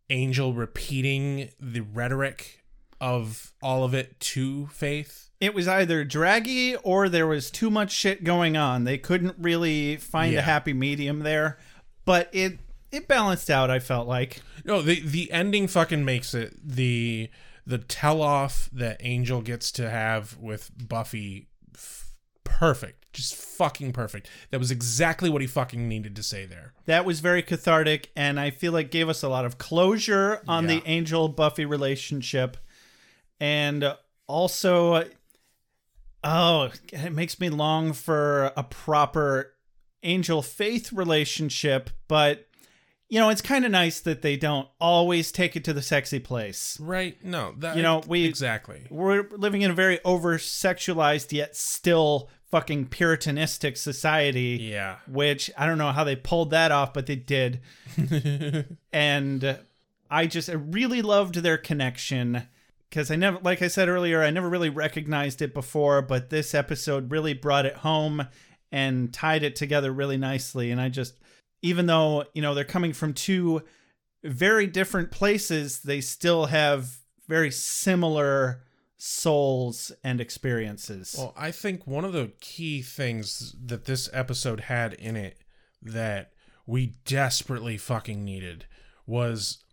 Angel repeating the rhetoric of all of it to Faith. It was either draggy or there was too much shit going on. They couldn't really find Yeah. a happy medium there, but it it balanced out. I felt like No, the the ending fucking makes it the the tell off that Angel gets to have with Buffy f- perfect. Just fucking perfect. That was exactly what he fucking needed to say there. that was very cathartic, and I feel like gave us a lot of closure on Yeah. the Angel Buffy relationship, and also, oh, it makes me long for a proper Angel Faith relationship, but. You know, it's kind of nice that they don't always take it to the sexy place. Right? No, that you know we exactly. we're living in a very over sexualized yet still fucking puritanistic society Yeah. which i don't know how they pulled that off but they did (laughs) and i just I really loved their connection because i never like i said earlier i never really recognized it before but this episode really brought it home and tied it together really nicely and i just even though you know they're coming from two very different places they still have very similar souls and experiences Well, I think one of the key things that this episode had in it that we desperately fucking needed was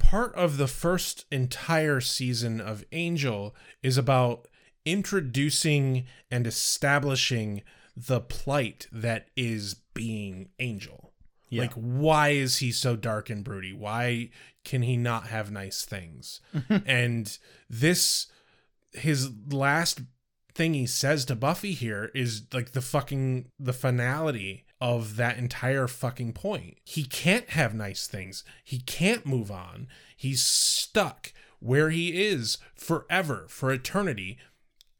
part of the first entire season of Angel is about introducing and establishing the plight that is being Angel. Yeah. Like, why is he so dark and broody? Why can he not have nice things? (laughs) and this, his last thing he says to Buffy here is like the fucking the finality of that entire fucking point. He can't have nice things. He can't move on. He's stuck where he is forever, for eternity,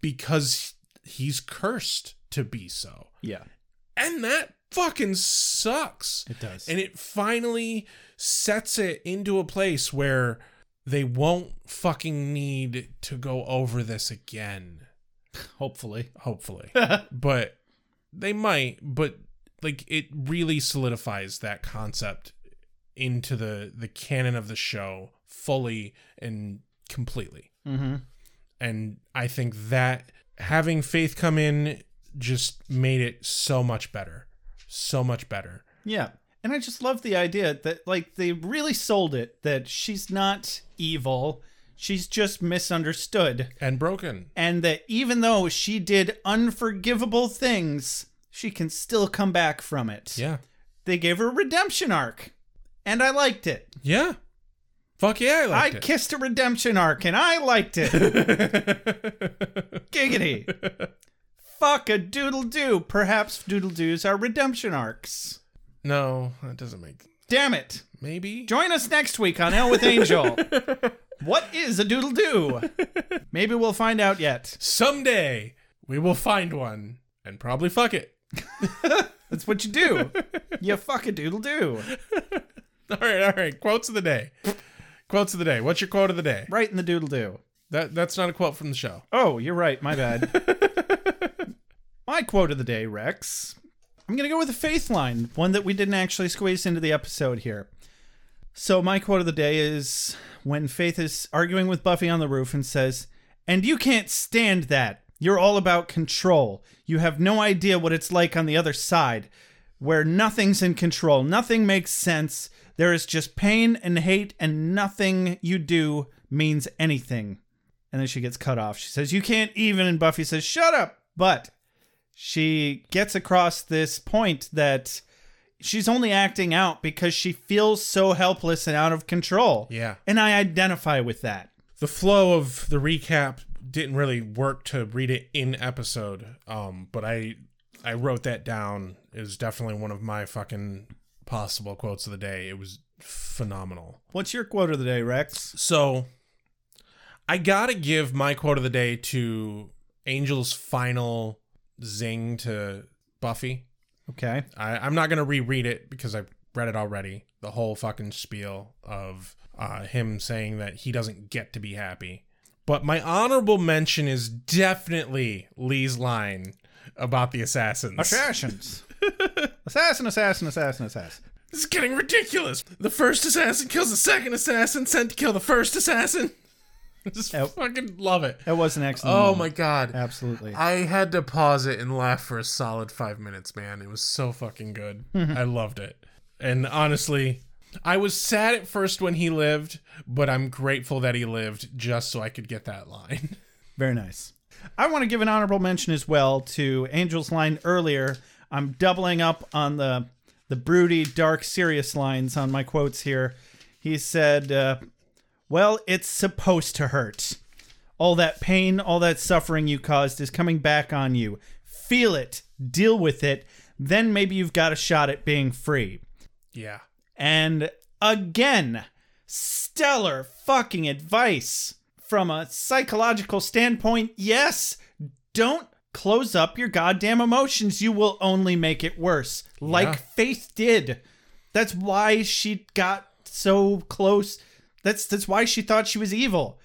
because he's cursed to be so. yeah And that fucking sucks. It does. And it finally sets it into a place where they won't fucking need to go over this again. hopefully Hopefully. (laughs) but they might, but like it really solidifies that concept into the the canon of the show fully and completely. mm-hmm. And I think that having Faith come in just made it so much better. So much better. Yeah. And I just love the idea that, like, they really sold it that she's not evil. She's just misunderstood. And broken. And that even though she did unforgivable things, she can still come back from it. Yeah. They gave her a redemption arc. And I liked it. Yeah. Fuck yeah, I I, liked it. kissed a redemption arc and I liked it. (laughs) Giggity. Fuck a doodle doo. Perhaps doodle doos are redemption arcs. No, that doesn't make Damn it. maybe. Join us next week on Hell with Angel. (laughs) what is a doodle doo? Maybe we'll find out yet. Someday we will find one and probably fuck it. (laughs) That's what you do. You fuck a doodle doo. (laughs) All right, all right. Quotes of the day. Quotes of the day. What's your quote of the day? Right in the doodle doo. That that's not a quote from the show. Oh, you're right. My bad. My quote of the day, Rex. I'm going to go with a faith line, one that we didn't actually squeeze into the episode here. So, my quote of the day is when Faith is arguing with Buffy on the roof and says, And you can't stand that. You're all about control. You have no idea what it's like on the other side, where nothing's in control. Nothing makes sense. There is just pain and hate, and nothing you do means anything. And then she gets cut off. She says, You can't even. And Buffy says, Shut up. But she gets across this point that she's only acting out because she feels so helpless and out of control. Yeah. And I identify with that. The flow of the recap didn't really work to read it in episode. Um, but I I wrote that down. It was definitely one of my fucking possible quotes of the day. It was phenomenal. What's your quote of the day, Rex? So I gotta give my quote of the day to Angel's final zing to Buffy. Okay. I, I'm not gonna reread it because I've read it already. The whole fucking spiel of uh, him saying that he doesn't get to be happy. But my honorable mention is definitely Lee's line about the assassins. Assassins. (laughs) assassin, assassin, assassin, assassin. This is getting ridiculous. The first assassin kills the second assassin sent to kill the first assassin. (laughs) Just fucking love it. It was an excellent. Oh moment. my god. Absolutely. I had to pause it and laugh for a solid five minutes, man. It was so fucking good. (laughs) I loved it. And honestly, I was sad at first when he lived, but I'm grateful that he lived just so I could get that line. (laughs) Very nice. I want to give an honorable mention as well to Angel's line earlier. I'm doubling up on the the broody, dark, serious lines on my quotes here. He said, uh, "Well, it's supposed to hurt. All that pain, all that suffering you caused is coming back on you. Feel it, deal with it. Then maybe you've got a shot at being free." Yeah. And again, stellar fucking advice from a psychological standpoint. Yes, don't close up your goddamn emotions. You will only make it worse, like Yeah. Faith did. That's why she got so close. That's that's why she thought she was evil.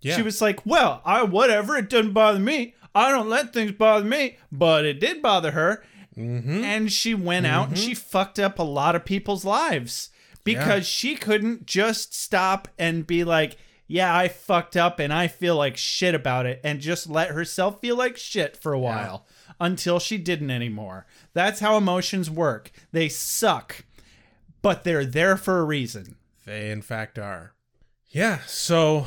Yeah. She was like, "Well, I whatever. It doesn't bother me. I don't let things bother me." But it did bother her, Mm-hmm. and she went out and she fucked up a lot of people's lives because she couldn't just stop and be like, "Yeah, I fucked up and I feel like shit about it," and just let herself feel like shit for a while until she didn't anymore. That's how emotions work. They suck, but they're there for a reason. They, in fact, are. Yeah, so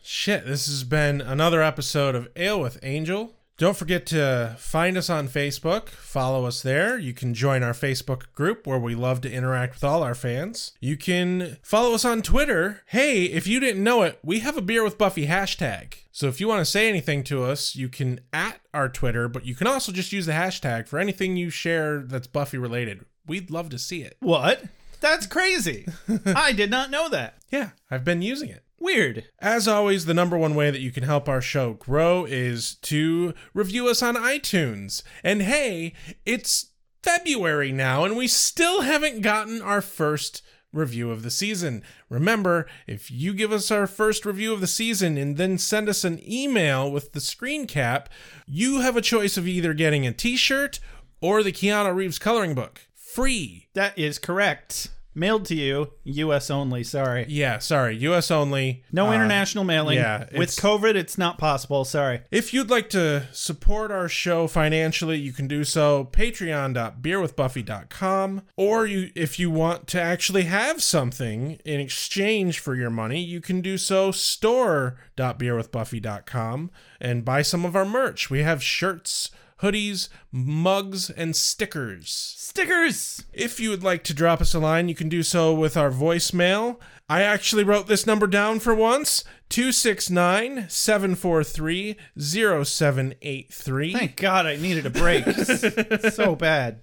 shit, this has been another episode of Ale with Angel. Don't forget to find us on Facebook, follow us there. You can join our Facebook group where we love to interact with all our fans. You can follow us on Twitter. Hey, if you didn't know it, we have a beer with Buffy hashtag. So if you want to say anything to us, you can at our Twitter, but you can also just use the hashtag for anything you share that's Buffy related. We'd love to see it. What? That's crazy. (laughs) I did not know that. Yeah, I've been using it. Weird. As always, the number one way that you can help our show grow is to review us on iTunes. And hey, it's February now, and we still haven't gotten our first review of the season. Remember, if you give us our first review of the season and then send us an email with the screen cap, you have a choice of either getting a t shirt or the Keanu Reeves coloring book. Free. That is correct. Mailed to you, U.S. only. Sorry. Yeah, sorry, US only. No Uh, international mailing. Yeah, With it's- COVID, it's not possible. Sorry. If you'd like to support our show financially, you can do so patreon.beerwithbuffy.com or you if you want to actually have something in exchange for your money, you can do so store.beerwithbuffy.com and buy some of our merch. We have shirts, hoodies, mugs, and stickers. Stickers! If you would like to drop us a line, you can do so with our voicemail. I actually wrote this number down for once 269 743 0783. Thank God I needed a break. (laughs) so bad.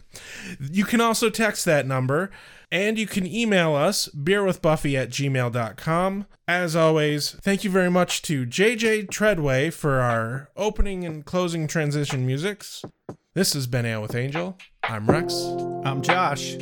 You can also text that number, and you can email us, beerwithbuffy at gmail.com. As always, thank you very much to JJ Treadway for our opening and closing transition musics. This has been Ale with Angel. I'm Rex. I'm Josh.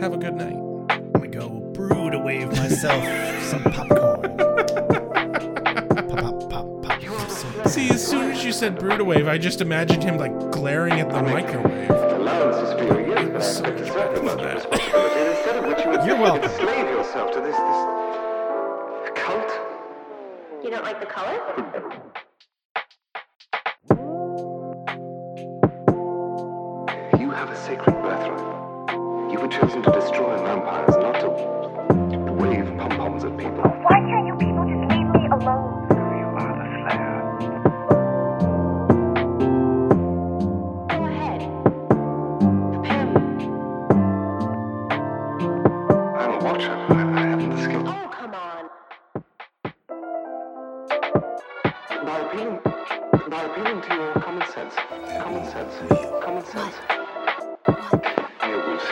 Have a good night. I'm gonna go brew to wave myself (laughs) some popcorn. pop, pop, pop, pop. See, as soon as you said Bruta Wave, I just imagined him like glaring at the microwave. It was so much better than that. You're welcome. to slave yourself to this, this cult. You don't like the color? You have a sacred birthright. You were chosen to destroy vampires, not to wave pom poms at people. Why can't you people just leave me alone? Sense, common sense, common sense. Werewolves,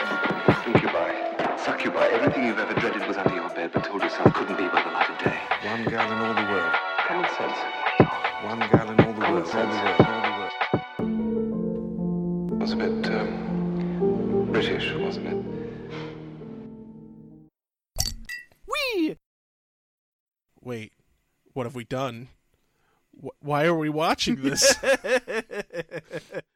incubi, succubi, everything you've ever dreaded was under your bed, but told yourself couldn't be by the light of day. One gal in all the world. Common sense. One gal in all the Common world. All the sense. world. All the world. It was a bit um, British, wasn't it? Wee! Wait, what have we done? Wh- Why are we watching this? (laughs)